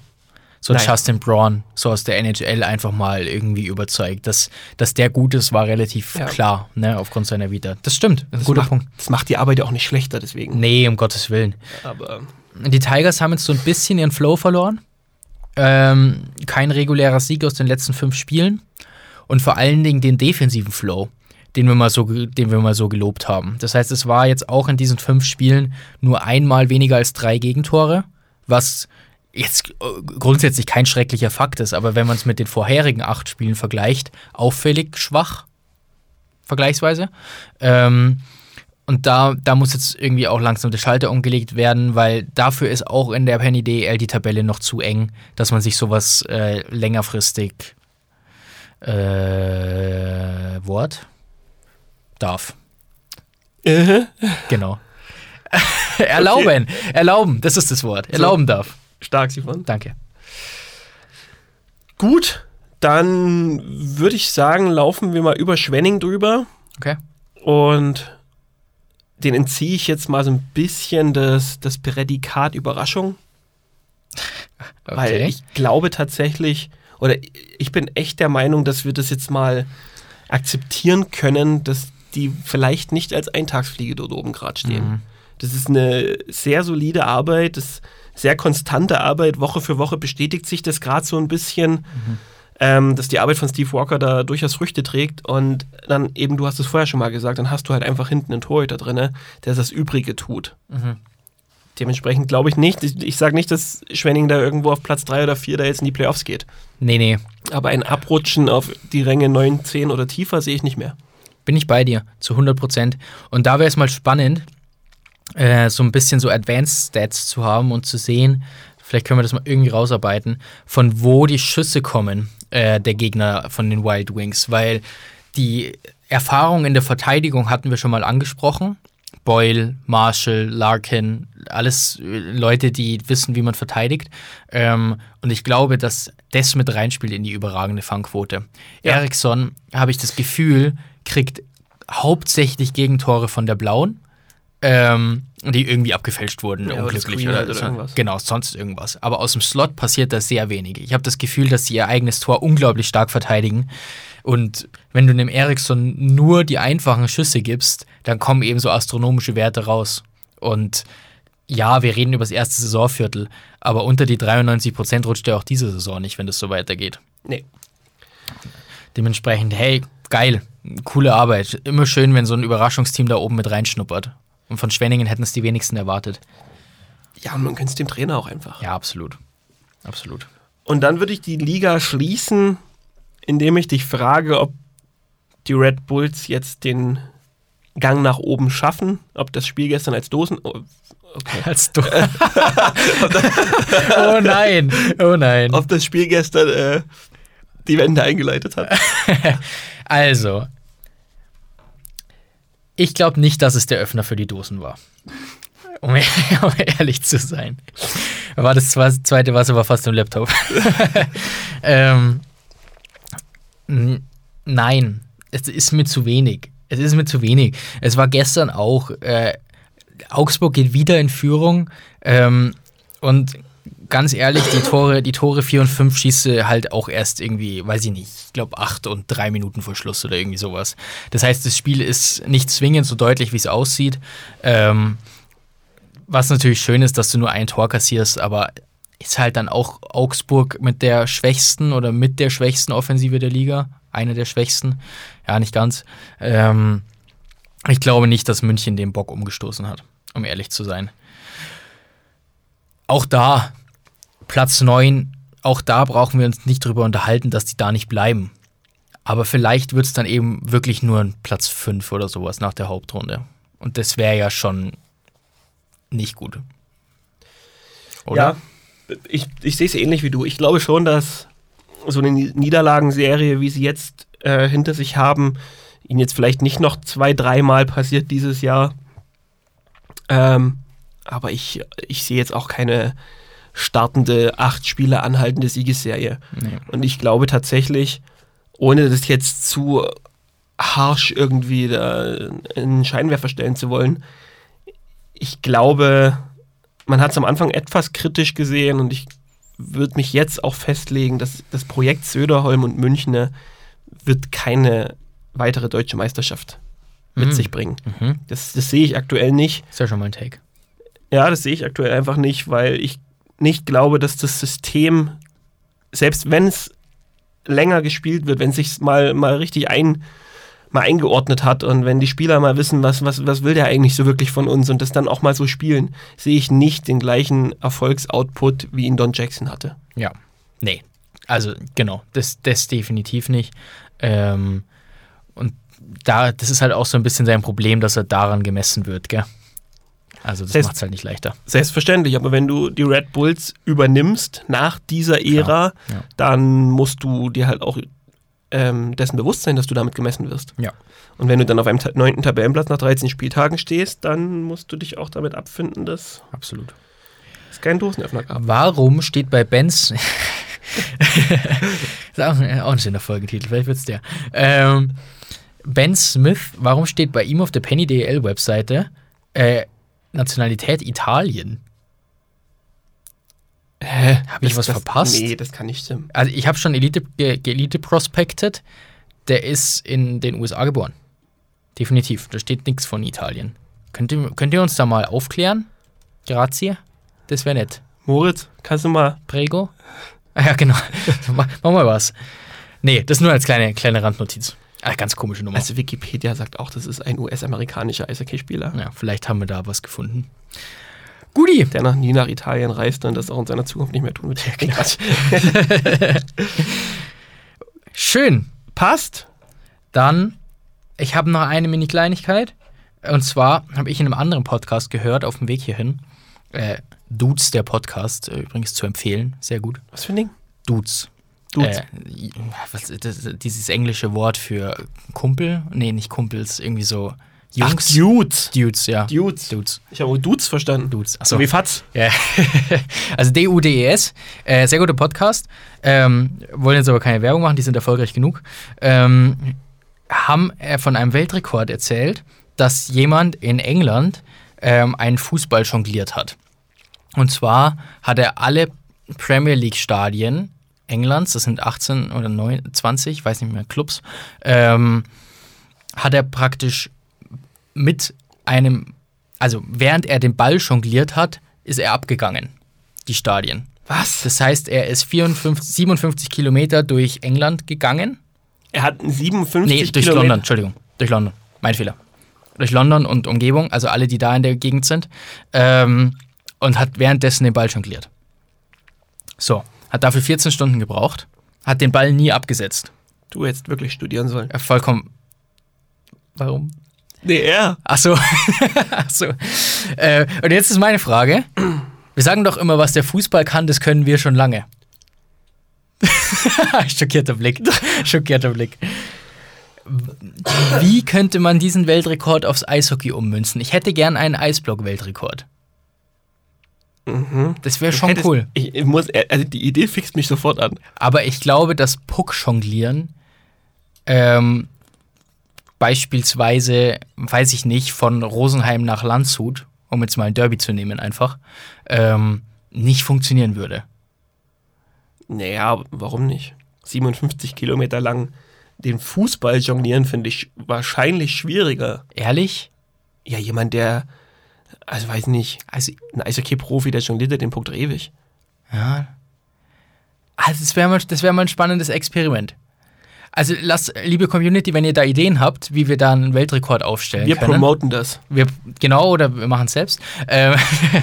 So Naja. Justin Braun, so aus der NHL einfach mal irgendwie überzeugt. Dass, dass der gut ist, war relativ Ja. klar, ne, aufgrund seiner Vita. Das stimmt, ein Das guter macht, Punkt. Das macht die Arbeit ja auch nicht schlechter, deswegen. Nee, um Gottes Willen. Aber Die Tigers haben jetzt so ein bisschen ihren Flow verloren. Ähm, kein regulärer Sieg aus den letzten fünf Spielen. Und vor allen Dingen den defensiven Flow, den wir, mal so, den wir mal so gelobt haben. Das heißt, es war jetzt auch in diesen fünf Spielen nur einmal weniger als drei Gegentore, was jetzt äh, grundsätzlich kein schrecklicher Fakt ist, aber wenn man es mit den vorherigen acht Spielen vergleicht, auffällig schwach, vergleichsweise. Ähm, und da, da muss jetzt irgendwie auch langsam der Schalter umgelegt werden, weil dafür ist auch in der Penny DL die Tabelle noch zu eng, dass man sich sowas äh, längerfristig äh, Wort darf. äh, Genau. erlauben, erlauben, das ist das Wort. Erlauben darf. stark, Simon. Danke. Gut, Dann würde ich sagen, laufen wir mal über Schwenning drüber. Okay. Und den entziehe ich jetzt mal so ein bisschen das, das Prädikat Überraschung. Weil Okay. ich glaube tatsächlich, oder ich bin echt der Meinung, dass wir das jetzt mal akzeptieren können, dass die vielleicht nicht als Eintagsfliege dort oben gerade stehen. Mhm. Das ist eine sehr solide Arbeit, das ist sehr konstante Arbeit. Woche für Woche bestätigt sich das gerade so ein bisschen, ähm, dass die Arbeit von Steve Walker da durchaus Früchte trägt. Und dann eben, du hast es vorher schon mal gesagt, dann hast du halt einfach hinten einen Torhüter drin, der das Übrige tut. Mhm. Dementsprechend glaube ich nicht, ich, ich sage nicht, dass Schwenning da irgendwo auf Platz 3 oder 4 da jetzt in die Playoffs geht. Nee, nee. Aber ein Abrutschen auf die Ränge 9, 10 oder tiefer sehe ich nicht mehr. Bin ich bei dir, zu 100 Prozent. Und da wäre es mal spannend, äh, so ein bisschen so Advanced Stats zu haben und zu sehen, vielleicht können wir das mal irgendwie rausarbeiten, von wo die Schüsse kommen, äh, der Gegner von den Wild Wings. Weil die Erfahrung in der Verteidigung hatten wir schon mal angesprochen. Boyle, Marshall, Larkin, alles äh, Leute, die wissen, wie man verteidigt. Ähm, und ich glaube, dass das mit reinspielt in die überragende Fangquote. Ja. Eriksson, habe ich das Gefühl, kriegt hauptsächlich Gegentore von der Blauen, ähm, die irgendwie abgefälscht wurden, Ja, oder unglücklich oder, oder so. irgendwas. Genau, sonst irgendwas. Aber aus dem Slot passiert da sehr wenig. Ich habe das Gefühl, dass sie ihr eigenes Tor unglaublich stark verteidigen. Und wenn du dem Eriksson nur die einfachen Schüsse gibst, dann kommen eben so astronomische Werte raus. Und ja, wir reden über das erste Saisonviertel, aber unter die 93 Prozent rutscht er auch diese Saison nicht, wenn das so weitergeht. Nee. Dementsprechend, hey, geil, coole Arbeit. Immer schön, wenn so ein Überraschungsteam da oben mit reinschnuppert. Und von Schwenningen hätten es die wenigsten erwartet. Ja, und man könnte es dem Trainer auch einfach. Ja, absolut. Absolut. Und dann würde ich die Liga schließen, indem ich dich frage, ob die Red Bulls jetzt den Gang nach oben schaffen, ob das Spiel gestern als Dosen. oh, Okay. Als du. oh nein, oh nein. Ob das Spiel gestern äh, die Wende eingeleitet hat. Also, ich glaube nicht, dass es der Öffner für die Dosen war. Um, um ehrlich zu sein. War das zwe- zweite Wasser war fast im Laptop. ähm, nein, es ist mir zu wenig. Es ist mir zu wenig. Es war gestern auch. Äh, Augsburg geht wieder in Führung. Ähm, und ganz ehrlich, die Tore, die Tore 4 und 5 schieße halt auch erst irgendwie, weiß ich nicht, ich glaube 8 und 3 Minuten vor Schluss oder irgendwie sowas. Das heißt, das Spiel ist nicht zwingend so deutlich, wie es aussieht. Ähm, was natürlich schön ist, dass du nur ein Tor kassierst, aber ist halt dann auch Augsburg mit der schwächsten oder mit der schwächsten Offensive der Liga. Eine der schwächsten. Ja, nicht ganz. Ähm, ich glaube nicht, dass München den Bock umgestoßen hat, um ehrlich zu sein. Auch da, Platz 9, auch da brauchen wir uns nicht drüber unterhalten, dass die da nicht bleiben. Aber vielleicht wird es dann eben wirklich nur ein Platz 5 oder sowas nach der Hauptrunde. Und das wäre ja schon nicht gut. Oder? Ja, ich, ich sehe es ähnlich wie du. Ich glaube schon, dass so eine Ni- Niederlagenserie, wie sie jetzt äh, hinter sich haben, ihnen jetzt vielleicht nicht noch zwei, dreimal passiert dieses Jahr. Ähm, aber ich, ich sehe jetzt auch keine startende, acht Spiele anhaltende Siegesserie. Nee. Und ich glaube tatsächlich, ohne das jetzt zu harsch irgendwie da in Scheinwerfer stellen zu wollen, ich glaube, man hat es am Anfang etwas kritisch gesehen und ich würde mich jetzt auch festlegen, dass das Projekt Söderholm und Münchner wird keine weitere deutsche Meisterschaft mit Mhm. sich bringen. Mhm. Das, das sehe ich aktuell nicht. Ist ja schon mal ein Take. Ja, das sehe ich aktuell einfach nicht, weil ich nicht glaube, dass das System, selbst wenn es länger gespielt wird, wenn es sich mal, mal richtig ein, mal eingeordnet hat und wenn die Spieler mal wissen, was, was, was will der eigentlich so wirklich von uns und das dann auch mal so spielen, sehe ich nicht den gleichen Erfolgsoutput, wie ihn Don Jackson hatte. Ja. Nee. Also, genau. Das, das definitiv nicht. Ähm, und da, das ist halt auch so ein bisschen sein Problem, dass er daran gemessen wird, gell? Also, das Das macht es halt nicht leichter. Selbstverständlich, aber wenn du die Red Bulls übernimmst nach dieser Ära, ja. dann musst du dir halt auch ähm, dessen bewusst sein, dass du damit gemessen wirst. Ja. Und wenn du dann auf einem neunten Tabellenplatz nach 13 Spieltagen stehst, dann musst du dich auch damit abfinden, dass Absolut. es keinen Dosenöffner gab. Warum steht bei Benz ist auch, auch ein schöner Folgentitel, vielleicht wird's der. Ähm, ben Smith, warum steht bei ihm auf der Penny DL Webseite äh, Nationalität Italien? Hä? Hab ich was verpasst? Nee, das kann nicht stimmen. Also ich habe schon Elite, ge- Elite prospected. Der ist in den USA geboren. Definitiv. Da steht nichts von Italien. Könnt ihr, könnt ihr uns da mal aufklären? Grazie. Das wäre nett. Moritz, kannst du mal. Prego? Ah, ja, genau. Mach, mach mal was. Nee, das nur als kleine, kleine Randnotiz. Ah, ganz komische Nummer. Also Wikipedia sagt auch, das ist ein US-amerikanischer Eishockeyspieler, ja, vielleicht haben wir da was gefunden. Guti. der noch nie nach Italien reist und das auch in seiner Zukunft nicht mehr tun wird. Quatsch. Schön. Passt. Dann, ich habe noch eine Mini-Kleinigkeit. Und zwar habe ich in einem anderen Podcast gehört, auf dem Weg hierhin. Äh, Dudes, der Podcast, äh, übrigens zu empfehlen. Sehr gut. Was für ein Ding? Dudes. Dudes. Äh, was, das, dieses englische Wort für Kumpel? Nee, nicht Kumpels, irgendwie so Jungs. Ach, Dudes. Dudes, ja. Dudes. Dudes. Ich habe Dudes verstanden. Dudes. So wie Fatz. Ja. also D-U-D-E-S. Äh, sehr guter Podcast. Ähm, wollen jetzt aber keine Werbung machen, die sind erfolgreich genug. Ähm, haben äh, von einem Weltrekord erzählt, dass jemand in England ähm, einen Fußball jongliert hat. Und zwar hat er alle Premier League-Stadien Englands, das sind 18 oder 9, 20, ich weiß nicht mehr, Clubs, ähm, hat er praktisch mit einem, also während er den Ball jongliert hat, ist er abgegangen, die Stadien. Was? Das heißt, er ist 54, 57 Kilometer durch England gegangen. Er hat einen 57 Nee, durch Kilometer. London, Entschuldigung. Durch London. Mein Fehler. Durch London und Umgebung, also alle, die da in der Gegend sind. Ähm, und hat währenddessen den Ball jongliert. So, hat dafür 14 Stunden gebraucht, hat den Ball nie abgesetzt. Du hättest wirklich studieren sollen. Äh, Vollkommen. Warum? Nee, er. Ach so. Ach so. Äh, und jetzt ist meine Frage. Wir sagen doch immer, was der Fußball kann, das können wir schon lange. Schockierter Blick. Schockierter Blick. Wie könnte man diesen Weltrekord aufs Eishockey ummünzen? Ich hätte gern einen Eisblock-Weltrekord. Das wäre schon cool. Ich, ich muss, also die Idee fixt mich sofort an. Aber ich glaube, das Puck-Jonglieren ähm, beispielsweise, weiß ich nicht, von Rosenheim nach Landshut, um jetzt mal ein Derby zu nehmen einfach, ähm, nicht funktionieren würde. Naja, warum nicht? 57 Kilometer lang den Fußball jonglieren finde ich wahrscheinlich schwieriger. Ehrlich? Ja, jemand, der, also weiß nicht, Also, ein Eishockey-Profi, der jongliert den Punkt ewig. ja. Also, das wäre mal, das wär mal ein spannendes Experiment. Also, lasst, liebe Community, wenn ihr da Ideen habt, wie wir da einen Weltrekord aufstellen Wir können. promoten das. Wir, genau, oder wir machen es selbst. Ähm,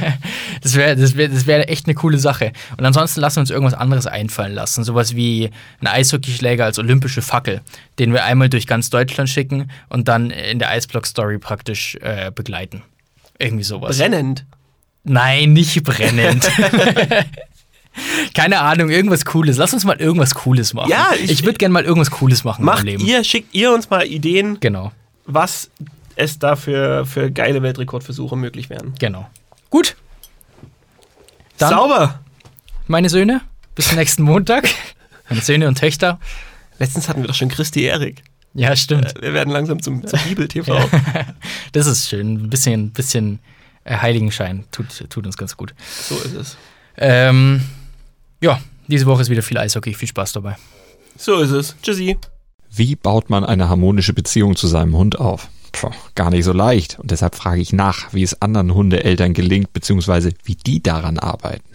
das wäre das wär, das wär echt eine coole Sache. Und ansonsten lassen wir uns irgendwas anderes einfallen lassen. Sowas wie ein Eishockeyschläger als olympische Fackel, den wir einmal durch ganz Deutschland schicken und dann in der Eisblock-Story praktisch äh, begleiten. Irgendwie sowas. Brennend. Nein, nicht brennend. Keine Ahnung, irgendwas Cooles. Lass uns mal irgendwas Cooles machen. Ja, ich, ich- würde gerne mal irgendwas Cooles machen Macht meinem Leben. ihr, schickt ihr uns mal Ideen, Genau, was es da für, für geile Weltrekordversuche möglich wären. genau. Gut. Dann- Sauber! meine Söhne. Bis nächsten Montag. Meine Söhne und Töchter. Letztens hatten wir doch schon Christi Erik. Ja, stimmt. Wir werden langsam zum, zum Bibel-TV. Das ist schön. Ein bisschen, bisschen äh, Heiligenschein tut, tut uns ganz gut. So ist es. Ähm, ja, diese Woche ist wieder viel Eishockey. Viel Spaß dabei. So ist es. Tschüssi. Wie baut man eine harmonische Beziehung zu seinem Hund auf? Puh, gar nicht so leicht. Und deshalb frage ich nach, wie es anderen Hundeeltern gelingt, beziehungsweise wie die daran arbeiten.